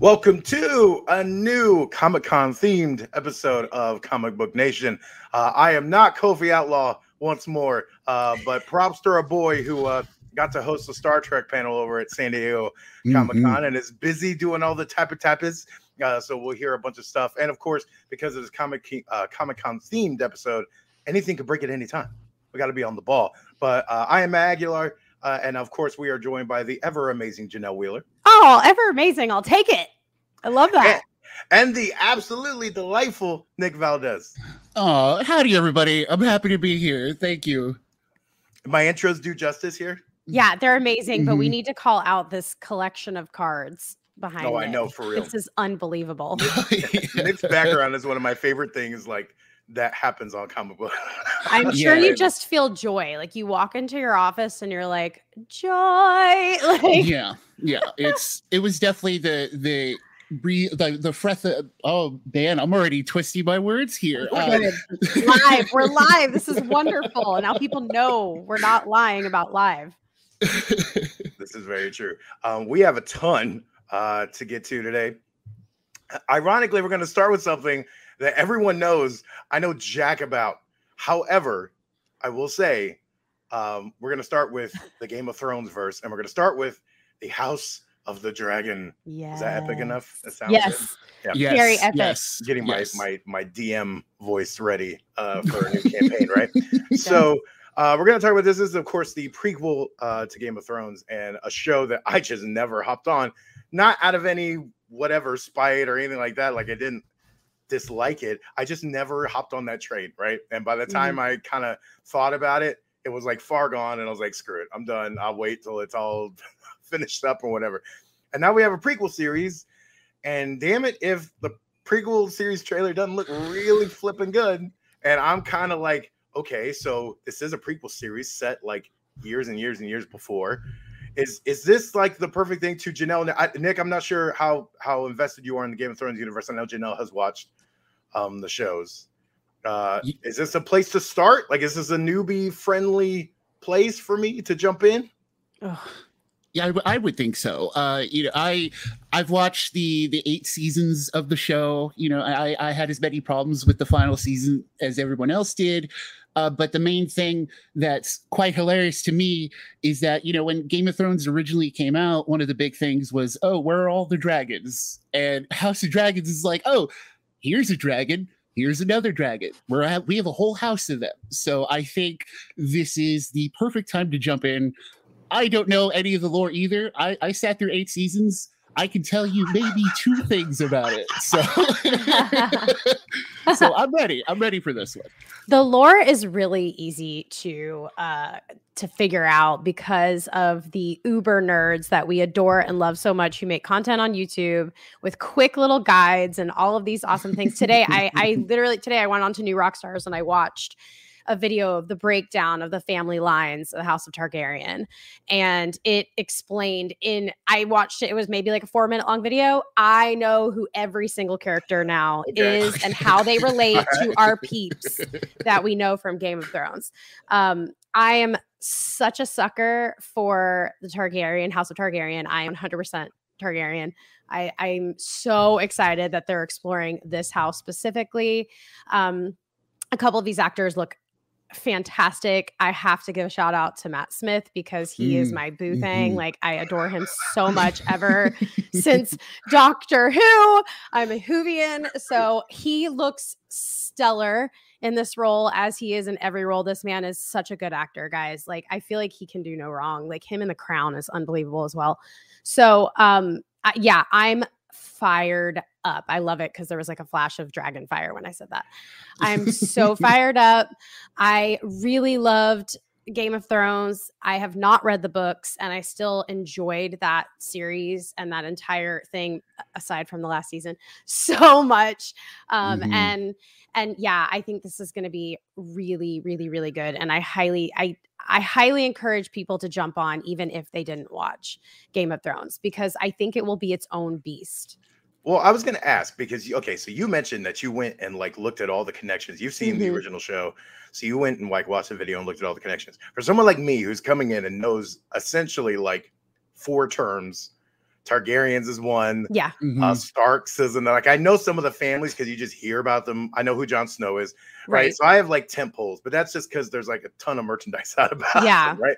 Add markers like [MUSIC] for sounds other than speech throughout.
Welcome to a new Comic Con themed episode of Comic Book Nation. Uh, I am not Kofi Outlaw once more, uh, but props to our boy who uh, got to host the Star Trek panel over at San Diego Comic Con mm-hmm. and is busy doing all the type of tappers. Uh, so we'll hear a bunch of stuff. And of course, because of this Comic uh, Comic Con themed episode, anything could break at any time. We got to be on the ball. But uh, I am Matt Aguilar. Uh, and of course, we are joined by the ever amazing Janelle Wheeler. Oh, ever amazing. I'll take it. I love that. And, and the absolutely delightful Nick Valdez. Oh, howdy, everybody. I'm happy to be here. Thank you. My intros do justice here. Yeah, they're amazing, but mm-hmm. we need to call out this collection of cards behind. Oh, I know for real. This is unbelievable. [LAUGHS] [LAUGHS] Nick's background is one of my favorite things. Like that happens on comic book. I'm [LAUGHS] sure yeah. you just feel joy. Like you walk into your office and you're like, joy. Like Yeah. Yeah. It's it was definitely the the breathe the the breath of, oh man i'm already twisting my words here. Uh, live. We're live. This is wonderful. Now people know we're not lying about live. [LAUGHS] This is very true. Um, we have a ton uh, to get to today. Ironically we're going to start with something that everyone knows I know Jack about. However, I will say um, we're going to start with the Game of Thrones verse, and we're going to start with the House of the Dragon. Yeah. Is that epic enough? That sounds yes. Yeah. Yes. Very epic. Yes. Getting yes. my my my DM voice ready uh, for a new [LAUGHS] campaign, right? [LAUGHS] So uh, we're going to talk about this. This is, of course, the prequel uh, to Game of Thrones and a show that I just never hopped on, not out of any whatever spite or anything like that. Like I didn't dislike it. I just never hopped on that train, right? And by the time mm-hmm. I kind of thought about it, it was like far gone, and I was like, screw it, I'm done. I'll wait till it's all finished up or whatever. And now we have a prequel series, and damn it, if the prequel series trailer doesn't look really flipping good, and I'm kind of like, okay, so this is a prequel series set like years and years and years before. Is is this like the perfect thing to Janelle? I, Nick, I'm not sure how how invested you are in the Game of Thrones universe. I know Janelle has watched um, the shows. Uh, is this a place to start? Like, is this a newbie friendly place for me to jump in? Yeah, I, w- I would think so. Uh, you know, I I've watched the the eight seasons of the show. You know, I I had as many problems with the final season as everyone else did. Uh, but the main thing that's quite hilarious to me is that you know when Game of Thrones originally came out, one of the big things was, oh, where are all the dragons? And [LAUGHS] House of Dragons is like, oh, here's a dragon here's another dragon we're at, we have a whole house of them so i think this is the perfect time to jump in i don't know any of the lore either i, I sat through eight seasons I can tell you maybe two things about it. So, [LAUGHS] so I'm ready. I'm ready for this one. The lore is really easy to uh, to figure out because of the uber nerds that we adore and love so much who make content on YouTube with quick little guides and all of these awesome things. Today, I, I [LAUGHS] literally today I went on to New Rockstars and I watched a video of the breakdown of the family lines of the House of Targaryen. And it explained in, I watched it, it was maybe like a four minute long video. I know who every single character now [LAUGHS] okay. is and how they relate to [LAUGHS] our peeps that we know from Game of Thrones. Um, I am such a sucker for the Targaryen, House of Targaryen. I am 100% Targaryen. I, I'm so excited that they're exploring this house specifically. Um, a couple of these actors look fantastic. I have to give a shout out to Matt Smith because he mm. is my boo thing. Mm-hmm. Like I adore him so much ever [LAUGHS] since Doctor Who. I'm a Whovian, so he looks stellar in this role as he is in every role. This man is such a good actor, guys. Like I feel like he can do no wrong. Like him in The Crown is unbelievable as well. So, um, yeah, I'm fired up. I love it because there was like a flash of dragon fire when I said that. I'm [LAUGHS] so fired up. I really loved Game of Thrones. I have not read the books and I still enjoyed that series and that entire thing aside from the last season [LAUGHS] so much. Um Mhm. and and yeah, I think this is going to be really really really good and I highly I I highly encourage people to jump on even if they didn't watch Game of Thrones because I think it will be its own beast. Well, I was going to ask because okay, so you mentioned that you went and like looked at all the connections. You've seen the Mhm. original show, so you went and like watched the video and looked at all the connections. For someone like me who's coming in and knows essentially like four terms, Targaryens is one, Yeah. uh, Mhm. Starks is another. Like I know some of the families because you just hear about them. I know who Jon Snow is, right? Right. So I have like tent poles, but that's just because there's like a ton of merchandise [LAUGHS] out about. Yeah. them, right.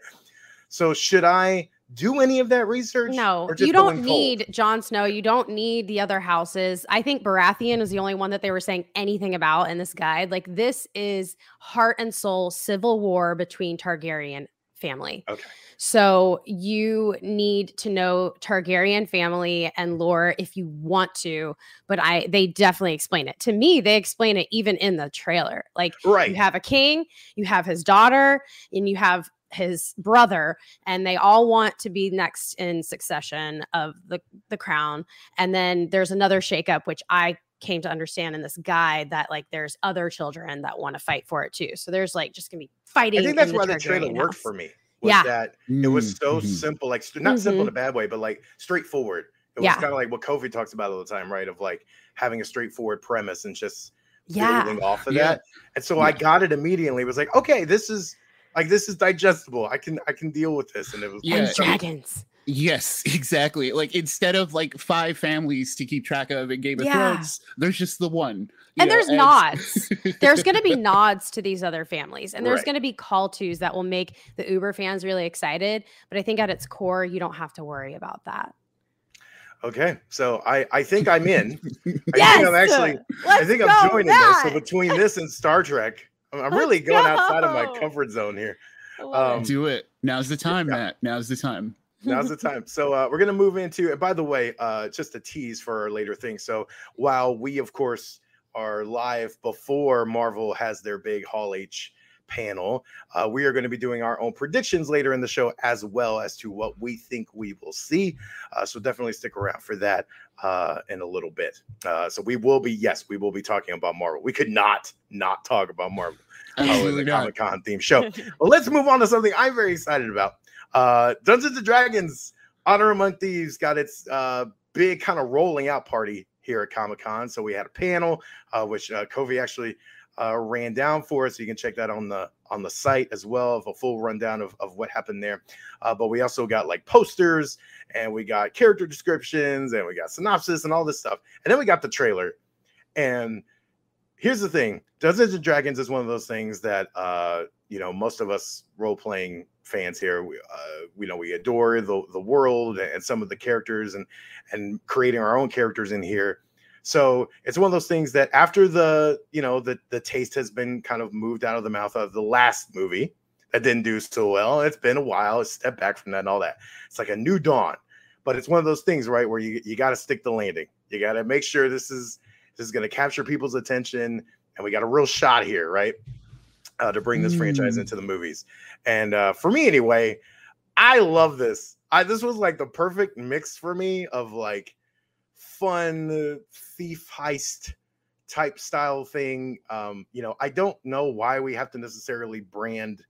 So should I do any of that research? No, or just you don't need Jon Snow. You don't need the other houses. I think Baratheon is the only one that they were saying anything about in this guide. Like this is heart and soul civil war between Targaryen family. Okay. So you need to know Targaryen family and lore if you want to, but I they definitely explain it. To me, they explain it even in the trailer. Like Right. you have a king, you have his daughter, and you have his brother, and they all want to be next in succession of the, the crown. And then there's another shakeup, which I came to understand in this guide that like there's other children that want to fight for it too. So there's like just gonna be fighting. I think that's in why the trailer Targaryen worked for me. Was Yeah. that it was so Mhm. simple, like st- not simple in Mhm. a bad way, but like straightforward. It was Yeah. kind of like what Kofi talks about all the time, right? Of like having a straightforward premise and just Yeah. building off of Yeah. that. And so I got it immediately. It was like, okay, this is like this is digestible. I can I can deal with this. And it was Yeah, and dragons. Yes, [LAUGHS] exactly. Like instead of like five families to keep track of in Game of Yeah. Thrones, there's just the one. And know, there's and- nods. [LAUGHS] There's going to be nods to these other families, and there's Right. going to be call tos that will make the Uber fans really excited. But I think at its core, you don't have to worry about that. okay. So I I think I'm in. I yes, think I'm actually I Let's think I'm joining that. this. So between this and Star Trek, I'm, I'm Let's really going outside of my comfort zone here. Um. Do it. Now's the time, Yeah. Matt. Now's the time. Now's the time. So uh, we're gonna move into. And by the way, uh, just a tease for our later thing. So while we, of course, are live before Marvel has their big Hall H panel, uh, we are going to be doing our own predictions later in the show, as well as to what we think we will see. Uh, so definitely stick around for that uh, in a little bit. Uh, so we will be, yes, we will be talking about Marvel. We could not not talk about Marvel oh, in Absolutely the not. Comic Con theme show. [LAUGHS] Well, let's move on to something I'm very excited about. Uh, Dungeons and Dragons Honor Among Thieves got its uh, big kind of rolling out party here at Comic Con. So we had a panel, uh, which uh, Kofi actually uh, ran down for us. You can check that on the on the site as well of a full rundown of, of what happened there. Uh, but we also got like posters and we got character descriptions and we got synopsis and all this stuff. And then we got the trailer. And here's the thing Dungeons and Dragons is one of those things that uh, you know most of us role playing fans here we, uh, we know we adore the the world and some of the characters and and creating our own characters in here. So it's one of those things that after the you know the the taste has been kind of moved out of the mouth of the last movie that didn't do so well. It's been a while, a step back from that and all that. It's like a new dawn, but it's one of those things, right, where you you got to stick the landing. You got to make sure this is this is going to capture people's attention, and we got a real shot here, right, uh, to bring this franchise Mm. into the movies. And uh, for me, anyway, I love this. I this was like the perfect mix for me of like fun thief heist type style thing. Um, you know, I don't know why we have to necessarily brand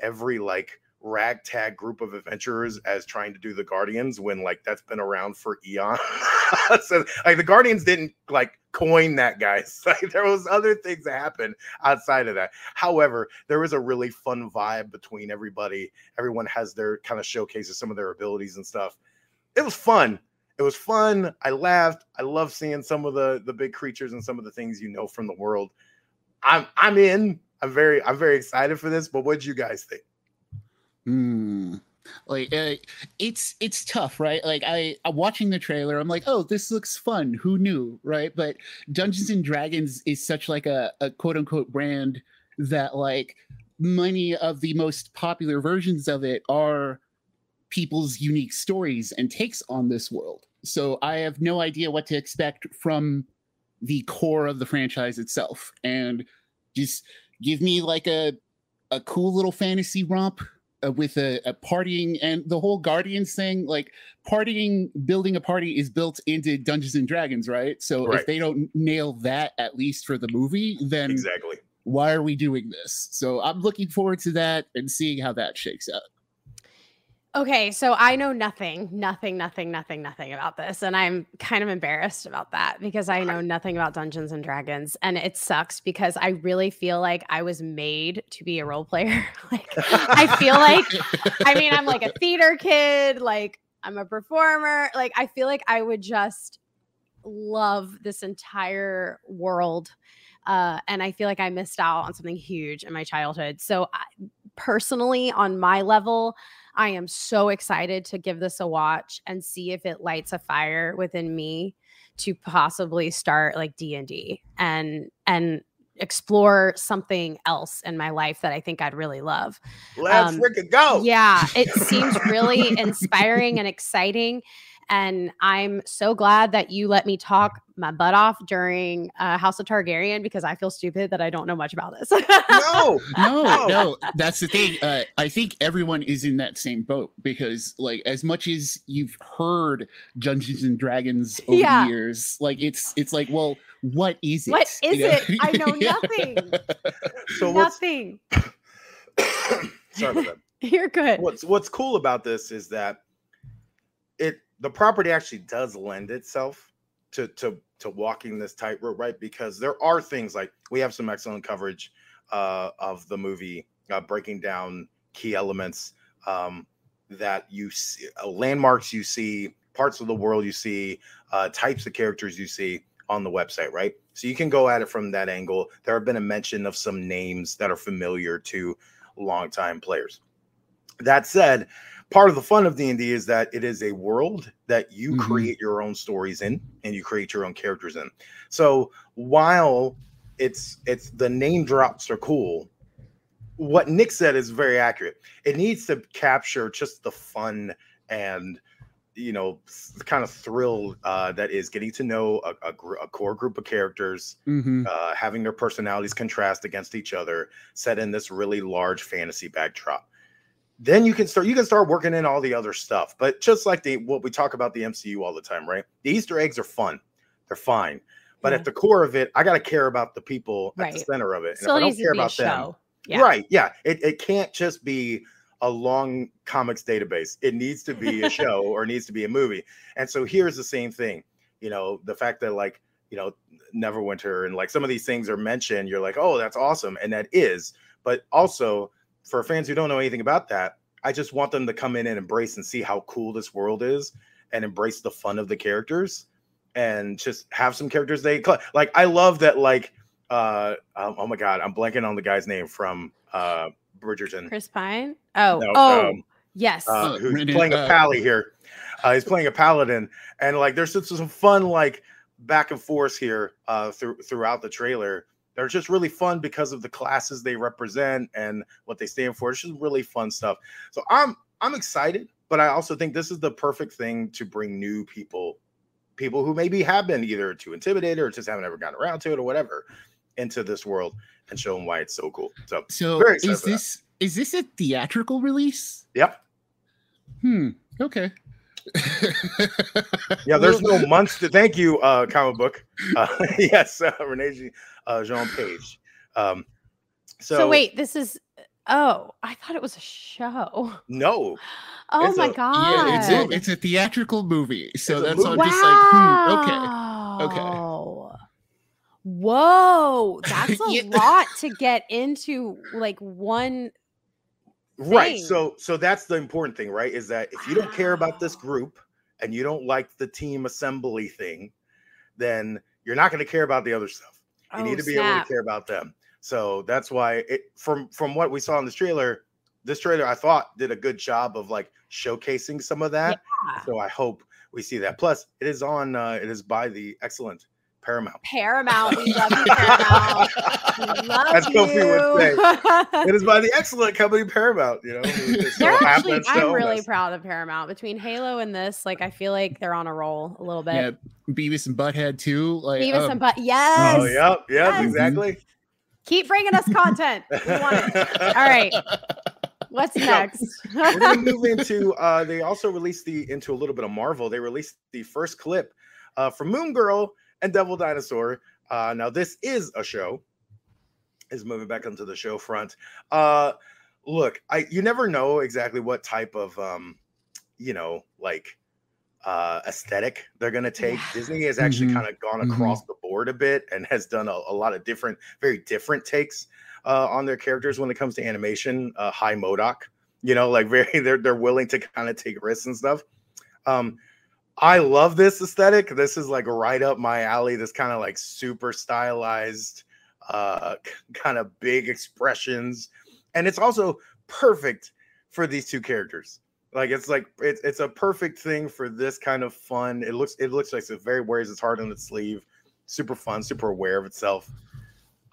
every like ragtag group of adventurers as trying to do the Guardians when like that's been around for eons. [LAUGHS] so like the Guardians didn't like coin that guys. [LAUGHS] Like there was other things that happened outside of that. However, there was a really fun vibe between everybody. Everyone has their kind of showcases some of their abilities and stuff. It was fun. It was fun. I laughed. I love seeing some of the the big creatures and some of the things you know from the world. I'm I'm in. I'm very I'm very excited for this. But what do you guys think? Hmm. Like uh, it's it's tough, right? Like I I'm watching the trailer, I'm like, oh, this looks fun. Who knew, right? But Dungeons and Dragons is such like a, a quote unquote brand that like many of the most popular versions of it are people's unique stories and takes on this world, So I have no idea what to expect from the core of the franchise itself. And just give me like a a cool little fantasy romp uh, with a, a, partying and the whole Guardians thing. Like partying, building a party is built into Dungeons and Dragons, right? So right. if they don't nail that at least for the movie, then exactly why are we doing this? So I'm looking forward to that and seeing how that shakes out. Okay, so I know nothing, nothing, nothing, nothing, nothing about this. And I'm kind of embarrassed about that because I know nothing about Dungeons and Dragons. And it sucks because I really feel like I was made to be a role player. [LAUGHS] like, I feel like, I mean, I'm like a theater kid, like, I'm a performer. Like, I feel like I would just love this entire world. Uh, and I feel like I missed out on something huge in my childhood. So, I, personally, on my level, I am so excited to give this a watch and see if it lights a fire within me to possibly start like D&D and and explore something else in my life that I think I'd really love. Let's um, freaking go. Yeah, it seems really [LAUGHS] inspiring and exciting and I'm so glad that you let me talk my butt off during uh, House of Targaryen because I feel stupid that I don't know much about this. [LAUGHS] no, no, no. That's the thing. Uh, I think everyone is in that same boat because, like, as much as you've heard Dungeons and Dragons over yeah. the years, like, it's it's like, well, what is it? What is you know? it? I know [LAUGHS] nothing. [LAUGHS] so nothing. [COUGHS] Sorry about that. [COUGHS] You're good. What's What's cool about this is that it the property actually does lend itself to to to walking this tightrope, right? Because there are things like we have some excellent coverage uh, of the movie, uh, breaking down key elements um, that you see, uh, landmarks you see, parts of the world you see, uh, types of characters you see on the website, right? So you can go at it from that angle. There have been a mention of some names that are familiar to longtime players. That said, part of the fun of D&D is that it is a world that you mm-hmm. create your own stories in and you create your own characters in. So while it's it's the name drops are cool, what Nick said is very accurate. It needs to capture just the fun and you know the kind of thrill uh, that is getting to know a, a, gr- a core group of characters, mm-hmm. uh, having their personalities contrast against each other, set in this really large fantasy backdrop then you can start you can start working in all the other stuff. But just like the what we talk about the mcu all the time right? The easter eggs are fun. They're fine. But yeah. at the core of it i got to care about the people right. at the center of it. And Still if i don't care about them yeah. right. Yeah. It, it can't just be a long comics database. It needs to be a [LAUGHS] show or needs to be a movie. And so here's the same thing. You know the fact that like you know neverwinter and like some of these things are mentioned you're like oh that's awesome. And that is. But also for fans who don't know anything about that, I just want them to come in and embrace and see how cool this world is and embrace the fun of the characters and just have some characters they like. I love that, like, uh, um, oh my god, I'm blanking on the guy's name from uh Bridgerton. Chris Pine. Oh, no, oh, um, yes. Uh, who's playing a uh, pally here? Uh, he's playing a paladin, and like, there's just some fun like back and forth here uh, through throughout the trailer they're just really fun because of the classes they represent and what they stand for. It's just really fun stuff. So I'm I'm excited, but I also think this is the perfect thing to bring new people, people who maybe have been either too intimidated or just haven't ever gotten around to it or whatever, into this world and show them why it's so cool. So, so is this that. is this a theatrical release? Yep. Hmm. Okay. [LAUGHS] yeah, there's no months to thank you, uh, comic book. [LAUGHS] Uh, [LAUGHS] yes, uh, Regé uh, Jean Page. Um, so, so wait, this is oh, I thought it was a show. No. [GASPS] Oh my a, god! Yeah, it's a, it's a theatrical movie, so it's that's all wow. just like hmm, okay, okay. Whoa, that's a yeah. lot to get into like one right so so that's the important thing right is that if you don't care about this group and you don't like the team assembly thing then you're not going to care about the other stuff. You oh, need to be snap. able to care about them. So that's why it from from what we saw in this trailer this trailer i thought did a good job of like showcasing some of that. Yeah. so i hope we see that. Plus it is on uh it is by the excellent Paramount. Paramount. We love you, Paramount. We [LAUGHS] love As you. Would say. It is by the excellent company Paramount. You know, [LAUGHS] who just so they're actually, I'm really us. proud of Paramount. Between Halo and this, like, I feel like they're on a roll a little bit. Yeah, Beavis and Butthead too. Like Beavis um, and Butt. Yes. Oh, yep, yep, Yes. exactly. Keep bringing us content. We want it. All right. What's So, next? We're gonna [LAUGHS] move into. Uh, they also released the into a little bit of Marvel. They released the first clip uh, from Moon Girl and Devil Dinosaur. Uh, now this is a show. Is moving back onto the show front. Uh, look, I you never know exactly what type of um, you know, like uh aesthetic they're gonna take. Yeah. Disney has actually Mhm. kind of gone Mhm. across the board a bit and has done a, a lot of different, very different takes uh on their characters when it comes to animation. Uh high Modoc, you know, like [LAUGHS] very they're they're willing to kind of take risks and stuff. Um I love this aesthetic. This is like right up my alley. This kind of like super stylized, uh, kind of big expressions, and it's also perfect for these two characters. Like it's like it's it's a perfect thing for this kind of fun. It looks it looks like it very wears its heart on its sleeve. Super fun, super aware of itself.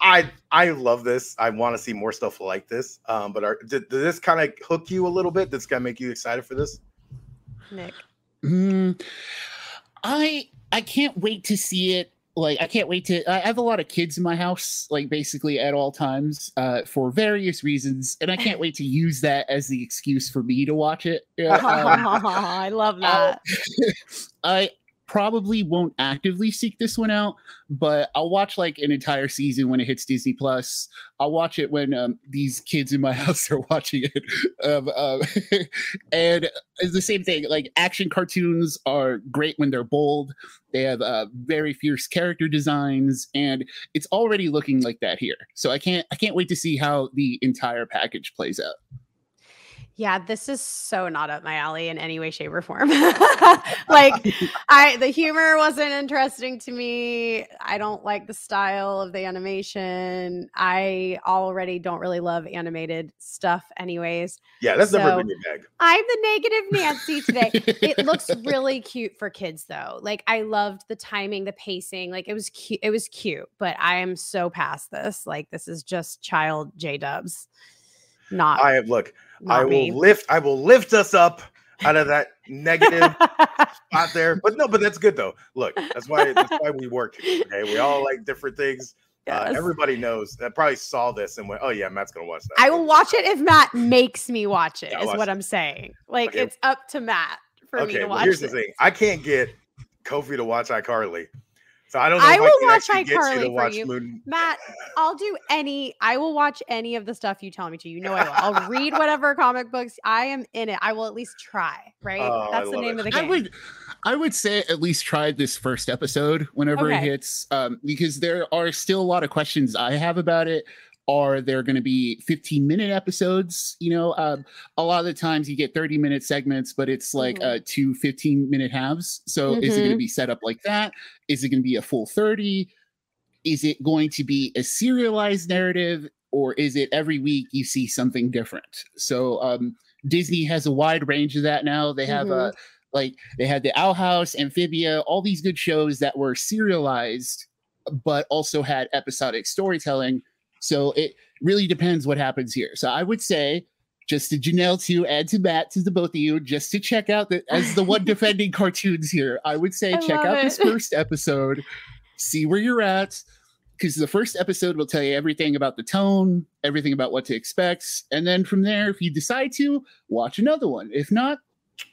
I I love this. I want to see more stuff like this. Um, but are, did, did this kind of hook you a little bit? This guy make you excited for this? Nick. Mm, I I can't wait to see it. Like I can't wait to. I have a lot of kids in my house, like basically at all times, uh, for various reasons, and I can't wait to use that as the excuse for me to watch it. Um, [LAUGHS] I love that. [LAUGHS] I probably won't actively seek this one out, but I'll watch like an entire season when it hits Disney Plus. I'll watch it when um, these kids in my [LAUGHS] house are watching it. Um, um, [LAUGHS] and it's the same thing. Like action cartoons are great when they're bold. They have uh, very fierce character designs, and it's already looking like that here. So I can't I can't wait to see how the entire package plays out. Yeah, this is so not up my alley in any way, shape, or form. [LAUGHS] [LAUGHS] like, I the humor wasn't interesting to me. I don't like the style of the animation. I already don't really love animated stuff, anyways. Yeah, that's never So- been your bag. I'm the negative Nancy today. it looks [LAUGHS] really cute for kids though. Like I loved the timing, the pacing. Like it was cute. It was cute, but I am so past this. Like this is just child J Dubs. Not, I look. Not I will me. lift. I will lift us up out of that negative [LAUGHS] spot there. But no, but that's good though. Look, that's why that's why we work. here, Okay, we all like different things. Uh, everybody knows that probably saw this and went, "Oh yeah, Matt's gonna watch that." I will watch it if Matt makes me watch it. Is watch what it. I'm saying. Like Okay. it's up to Matt for me Okay, to well watch. here's the thing: I can't get Kofi to watch iCarly, so I don't know. I will I watch actually get iCarly for watch you. Moon. Matt, I'll do any. I will watch any of the stuff you tell me to. You know I will. I'll read whatever comic books. I am in it. I will at least try. Right. Oh, I That's the name it. of the I game. would, I would say at least try this first episode whenever it hits, um, because there are still a lot of questions I have about it. Are there going to be 15 minute episodes? You know, um, a lot of the times you get 30 minute segments, but it's like Mhm. uh, two 15 minute halves. So is it going to Mhm. be set up like that? Is it going to be a full 30? Is it going to be a serialized narrative? Or is it every week you see something different? So um, Disney has a wide range of that now. They have uh, like they had the Owl House, Amphibia, all these good shows that were serialized, but also had episodic storytelling. So it really depends what happens here. So I would say, just to Janelle to add to Matt to the both of you, just to check out the as the one [LAUGHS] defending cartoons here, I would say I check out this first episode, see where you're at. Because the first episode will tell you everything about the tone, everything about what to expect. And then from there, if you decide to, watch another one. If not,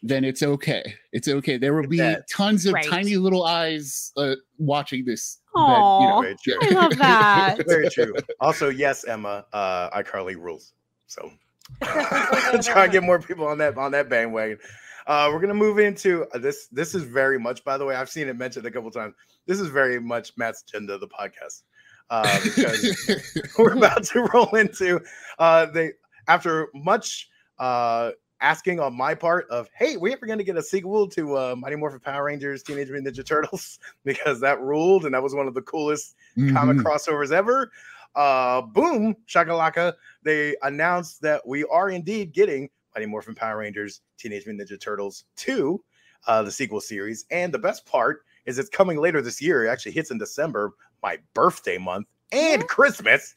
then it's okay. It's okay. There will be that. tons of Right. tiny little eyes uh, watching this. Aw, Very true. I love that. [LAUGHS] Very true. Also, yes, Emma, uh, iCarly rules. So [LAUGHS] try and get more people on that on that bandwagon. Uh, we're gonna move into uh, this. This is very much, by the way, I've seen it mentioned a couple times. This is very much Matt's agenda of the podcast uh, because [LAUGHS] we're about to roll into uh, they after much uh, asking on my part of, hey, we ever going to get a sequel to uh, Mighty Morphin Power Rangers, Teenage Mutant Ninja Turtles [LAUGHS] because that ruled and that was one of the coolest comic Mhm. crossovers ever. Uh, boom, shakalaka! They announced that we are indeed getting Mighty Morphin Power Rangers, Teenage Mutant Ninja Turtles 2, uh, the sequel series. And the best part is it's coming later this year. It actually hits in December, my birthday month, and Christmas.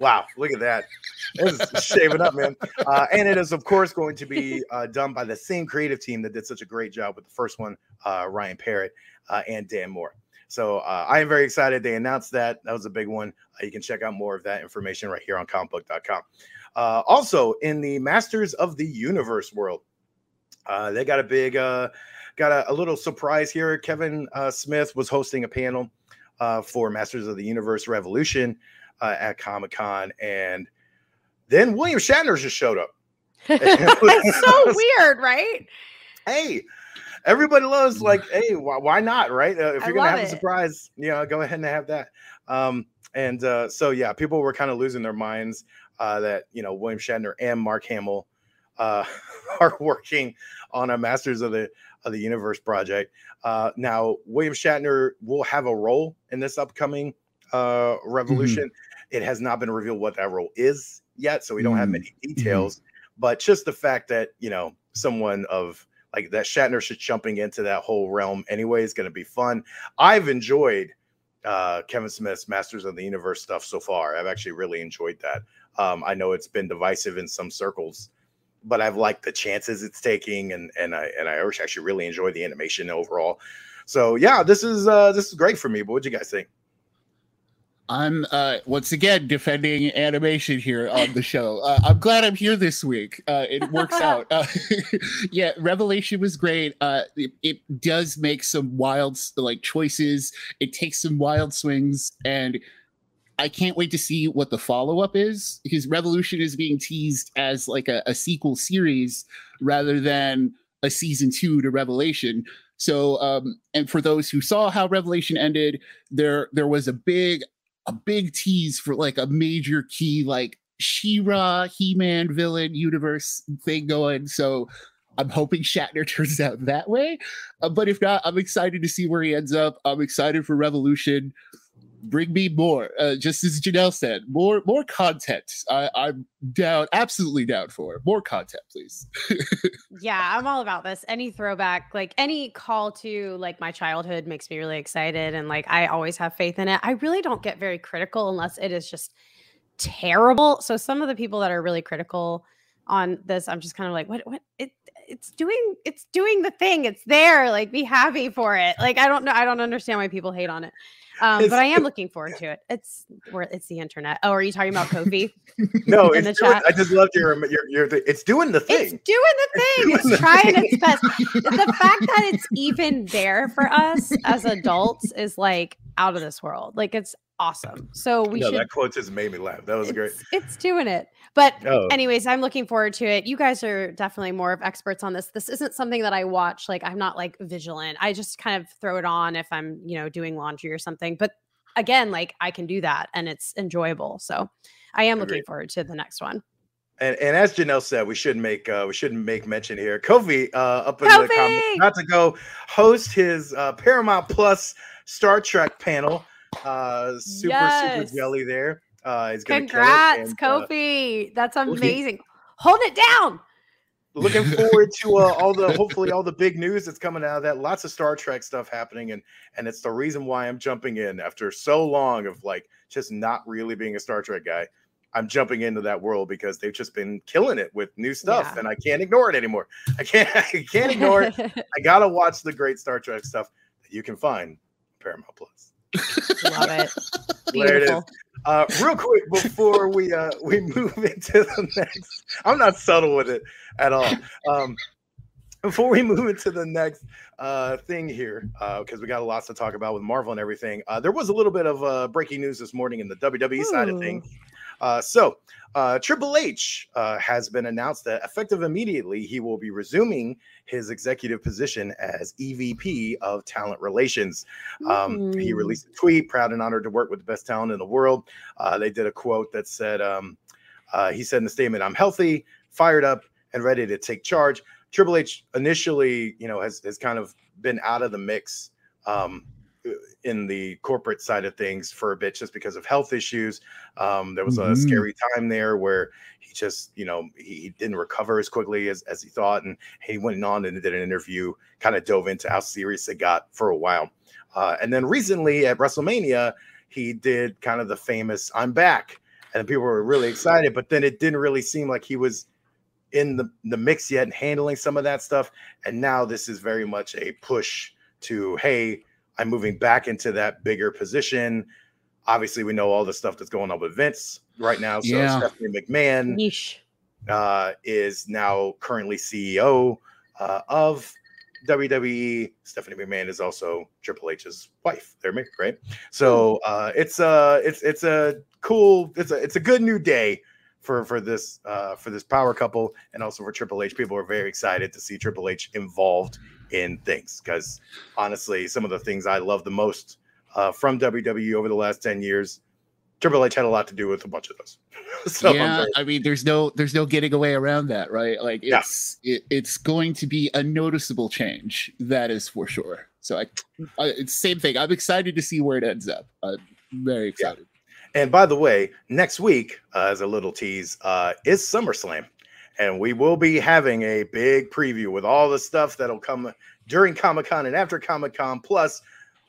Wow, look at that. It's shaving up, man. Uh, and it is, of course, going to be uh, done by the same creative team that did such a great job with the first one, uh, Ryan Parrott uh, and Dan Mora. So uh, I am very excited. They announced that. That was a big one. Uh, you can check out more of that information right here on comicbook.com. also, in the Masters of the Universe world, they got a big, got a, a, little surprise here. Kevin Smith was hosting a panel for Masters of the Universe Revolution uh, at Comic Con, and then William Shatner just showed up. [LAUGHS] [LAUGHS] It's so weird, right? Hey, everybody loves like, hey, why, why not, right? Uh, if you're gonna have it. a surprise, you know, go ahead and have that. Um, and uh, so yeah, people were kind of losing their minds uh, that you know William Shatner and Mark Hamill uh, [LAUGHS] are working on a Masters of the of the Universe project. Uh, now, William Shatner will have a role in this upcoming uh, mm-hmm. Revolution. It has not been revealed what that role is yet, so we don't mm-hmm. have many mm-hmm. details. Mm-hmm. But just the fact that you know someone of like that Shatner should jumping into that whole realm anyway is going to be fun. I've enjoyed uh, Kevin Smith's Masters of the Universe stuff so far. I've actually really enjoyed that. Um, I know it's been divisive in some circles, but I've liked the chances it's taking, and and I and I actually really enjoy the animation overall. So yeah, this is uh, this is great for me. But what do you guys think? I'm uh, once again defending animation here on the show. Uh, I'm glad I'm here this week. Uh, it works [LAUGHS] out. Uh, [LAUGHS] yeah, Revelation was great. Uh, it, it, does make some wild like choices. It takes some wild swings, and I can't wait to see what the follow up is because Revolution is being teased as like a, a sequel series rather than a season two to Revelation. So, um, and for those who saw how Revelation ended, there there was a big a big tease for like a major key like She-Ra, He-Man villain universe thing going. So I'm hoping Shatner [LAUGHS] turns out that way. Uh, but if not, I'm excited to see where he ends up. I'm excited for Revolution bring me more. Uh, just as Janelle said, more more content. I, I'm down, absolutely down for more content, please. [LAUGHS] yeah, I'm all about this. Any throwback, like any call to like my childhood, makes me really excited, and like I always have faith in it. I really don't get very critical unless it is just terrible. So some of the people that are really critical on this, I'm just kind of like, what, what, it, it's doing, it's doing the thing. It's there. Like, be happy for it. Like, I don't know. I don't understand why people hate on it. Um, but I am looking [LAUGHS] forward to it. It's where it's the internet. Oh, are you talking about Kofi? [LAUGHS] [LAUGHS] no, in the doing, chat. I just loved your your, your it's doing the thing. It's doing the thing. It's, it's trying its best. the fact that it's even there for us as adults is like out of this world. Like it's awesome. So we no, should. That quote just made me laugh. That was it's, great. It's doing it. But oh. anyways, I'm looking forward to it. You guys are definitely more of experts on this. This isn't something that I watch. Like I'm not like vigilant. I just kind of throw it on if I'm, you know, doing laundry or something. But again, like I can do that and it's enjoyable. So I am looking forward to the next one. And, and as Janelle said, we shouldn't make uh, we shouldn't make mention here. Kofi uh, up in Kofi! the comments about to go host his uh, Paramount Plus Star Trek panel. Uh, super yes. super jelly there. Uh, he's gonna Congrats, and, uh, Kofi. That's amazing. Hold it down. Looking forward to uh, all the hopefully all the big news that's coming out of that. Lots of Star Trek stuff happening, and and it's the reason why I'm jumping in after so long of like just not really being a Star Trek guy. I'm jumping into that world because they've just been killing it with new stuff, yeah. and I can't ignore it anymore. I can't [LAUGHS] I can't ignore it. [LAUGHS] I gotta watch the great Star Trek stuff that you can find Paramount Plus. Love it. Beautiful. [LAUGHS] There it is. Uh, real quick before we uh, we [LAUGHS] move into the next, I'm not subtle with it at all. Um, before we move into the next uh, thing here, because uh, we got a lot to talk about with Marvel and everything, uh, there was a little bit of uh, breaking news this morning in the WWE Ooh. side of things. Uh, so, uh, Triple H uh, has been announced that effective immediately, he will be resuming his executive position as EVP of Talent Relations. Um, mm. He released a tweet, proud and honored to work with the best talent in the world. Uh, they did a quote that said, um, uh, he said in the statement, I'm healthy, fired up, and ready to take charge. Triple H initially, you know, has, has kind of been out of the mix. Um, in the corporate side of things for a bit just because of health issues. Um, there was Mhm. a scary time there where he just, you know, he, he didn't recover as quickly as, as he thought. And he went on and did an interview, kind of dove into how serious it got for a while. Uh, and then recently at WrestleMania, he did kind of the famous I'm back. And people were really excited, but then it didn't really seem like he was in the, the mix yet and handling some of that stuff. And now this is very much a push to, hey, I'm moving back into that bigger position. Obviously, we know all the stuff that's going on with Vince right now. So Yeah. Stephanie McMahon uh, is now currently CEO uh, of WWE. Stephanie McMahon is also Triple H's wife. They're married, right? So uh, it's a it's it's a cool it's a it's a good new day for for this uh, for this power couple and also for Triple H. People are very excited to see Triple H involved in things because honestly, some of the things I love the most uh, from WWE over the last ten years. Triple H had a lot to do with a bunch of those. [LAUGHS] so yeah, I mean, there's no there's no getting away around that, right? Like Yeah. it's it, it's going to be a noticeable change, that is for sure. So I, I it's same thing. I'm excited to see where it ends up. I'm very excited. And by the way, next week, uh, as a little tease, uh, is SummerSlam. And we will be having a big preview with all the stuff that'll come during Comic Con and after Comic Con, plus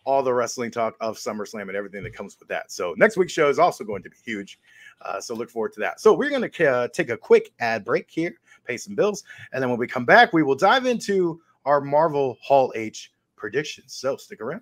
all the wrestling talk of SummerSlam and everything that comes with that. So next week's show is also going to be huge. Uh, so look forward to that. So we're going to uh, take a quick ad break here, pay some bills. And then when we come back, we will dive into our Marvel Hall H predictions. So stick around.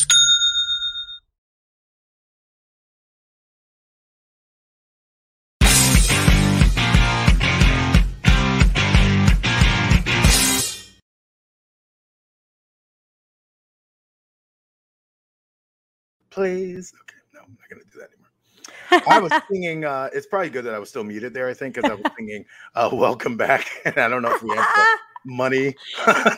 Please. Okay, no, I'm not gonna do that anymore. I was [LAUGHS] singing. Uh, it's probably good that I was still muted there. I think because I was singing uh, "Welcome Back," [LAUGHS] and I don't know if we have the [LAUGHS] money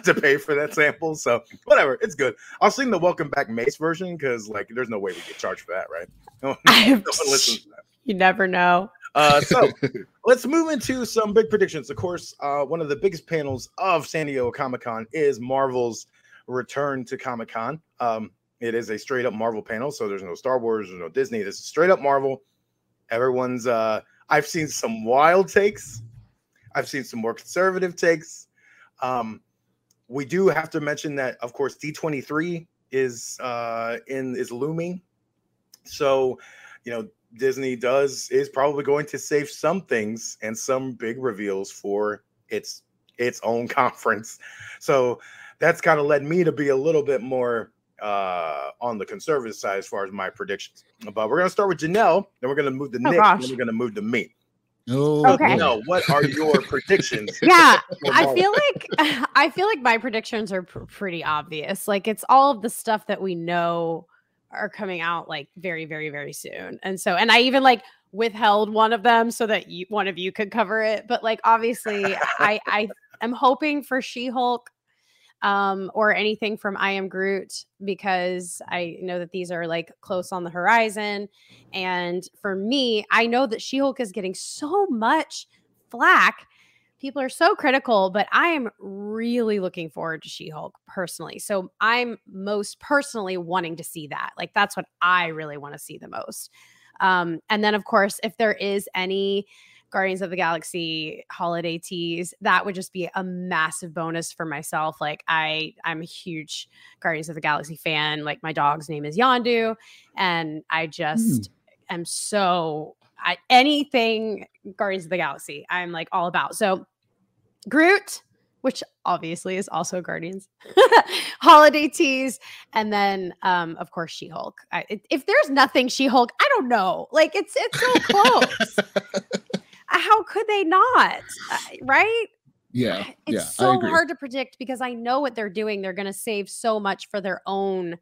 to pay for that sample. So whatever, it's good. I'll sing the "Welcome Back" Mase version because like there's no way we get charged for that, right? No, no one listens to that. You never know. Uh, so let's move into some big predictions. Of course, uh, one of the biggest panels of San Diego Comic Con is Marvel's return to Comic Con. Um, it is a straight up Marvel panel, so there's no Star Wars, there's no Disney. This is straight up Marvel. Everyone's. Uh, I've seen some wild takes. I've seen some more conservative takes. Um, we do have to mention that, of course, D23 is uh, in is looming. So, you know, Disney does is probably going to save some things and some big reveals for its its own [LAUGHS] conference. So that's kind of led me to be a little bit more uh on the conservative side as far as my predictions. But we're gonna start with Janelle, then we're gonna move to Oh, Nick, gosh. then we're gonna move to me. Oh, Okay. No, what are your [LAUGHS] predictions? yeah [LAUGHS] i feel like [LAUGHS] i feel like my predictions are pr- pretty obvious like it's all of the stuff that we know are coming out like very very very soon and so and i even like withheld one of them so that you one of you could cover it but like obviously i i am hoping for she-hulk um, or anything from I Am Groot because I know that these are like close on the horizon. And for me, I know that She Hulk is getting so much flack. People are so critical, but I am really looking forward to She Hulk personally. So I'm most personally wanting to see that. Like, that's what I really want to see the most. Um, and then, of course, if there is any Guardians of the Galaxy holiday teas, that would just be a massive bonus for myself. Like I I'm a huge Guardians of the Galaxy fan. Like my dog's name is Yondu and I just mm. am so I, anything Guardians of the Galaxy, I'm like all about. So Groot, which obviously is also Guardians, [LAUGHS] holiday teas, and then um, of course She Hulk. If there's nothing She Hulk, I don't know. Like it's it's so [LAUGHS] close. How could they not? Uh, right? Yeah. It's yeah, so hard to predict because I know what they're doing. They're going to save so much for their own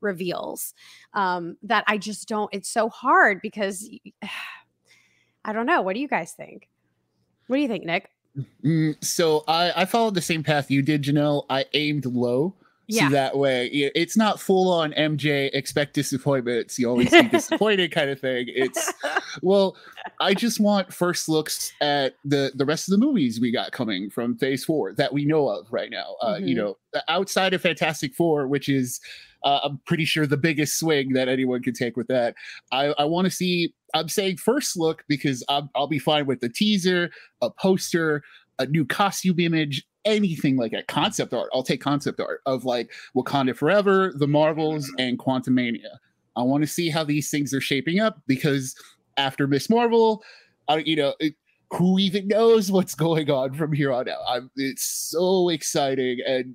reveals um, that I just don't. It's so hard because [SIGHS] I don't know. What do you guys think? What do you think, Nick? Mm, so I, I followed the same path you did, Janelle. I aimed low. Yeah. So that way, it's not full on MJ expect disappointments. You always be [LAUGHS] disappointed kind of thing. It's well, I just want first looks at the the rest of the movies we got coming from Phase Four that we know of right now. Uh, mm-hmm. You know, outside of Fantastic Four, which is uh, I'm pretty sure the biggest swing that anyone can take with that. I, I want to see. I'm saying first look because i I'll be fine with the teaser, a poster, a new costume image, anything like a concept art. I'll take concept art of like Wakanda Forever, The Marvels, mm-hmm. and Quantumania. I want to see how these things are shaping up because after Miss Marvel, I, you know, it, who even knows what's going on from here on out? I'm, it's so exciting, and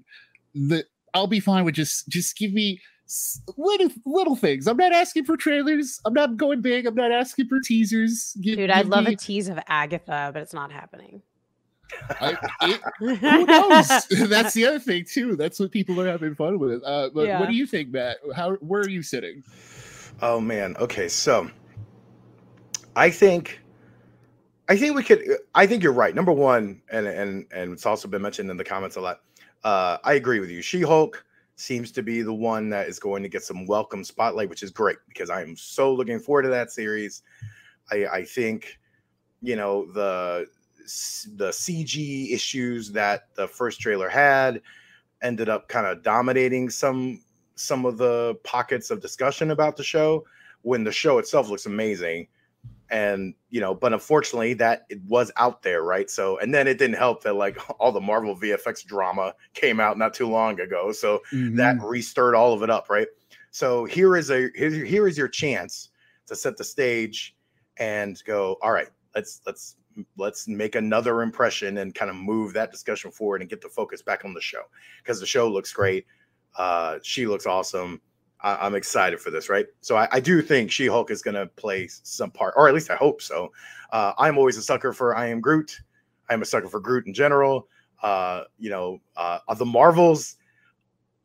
the I'll be fine with just just give me little little things. I'm not asking for trailers. I'm not going big. I'm not asking for teasers. Give, Dude, I'd love me... a tease of Agatha, but it's not happening. I, it, who [LAUGHS] knows? [LAUGHS] That's the other thing too. That's what people are having fun with. Uh, but yeah. what do you think, Matt? How where are you sitting? Oh man. Okay, so I think I think we could. I think you're right. Number one, and and and it's also been mentioned in the comments a lot. Uh, I agree with you. She Hulk seems to be the one that is going to get some welcome spotlight, which is great because I am so looking forward to that series. I, I think, you know, the the CG issues that the first trailer had ended up kind of dominating some some of the pockets of discussion about the show when the show itself looks amazing. And you know but unfortunately that it was out there right? So and then it didn't help that like [LAUGHS] all the marvel vfx drama came out not too long ago. So mm-hmm. that restirred all of it up right? So here is a here, here is your chance to set the stage and go all right let's let's let's make another impression and kind of move that discussion forward and get the focus back on the show because the show looks great. Uh, she looks awesome. I, am excited for this, right? So I, I do think She Hulk is going to play some part, or at least I hope so. Uh, I'm always a sucker for I Am Groot. I'm a sucker for Groot in general. Uh, you know, uh, the Marvels.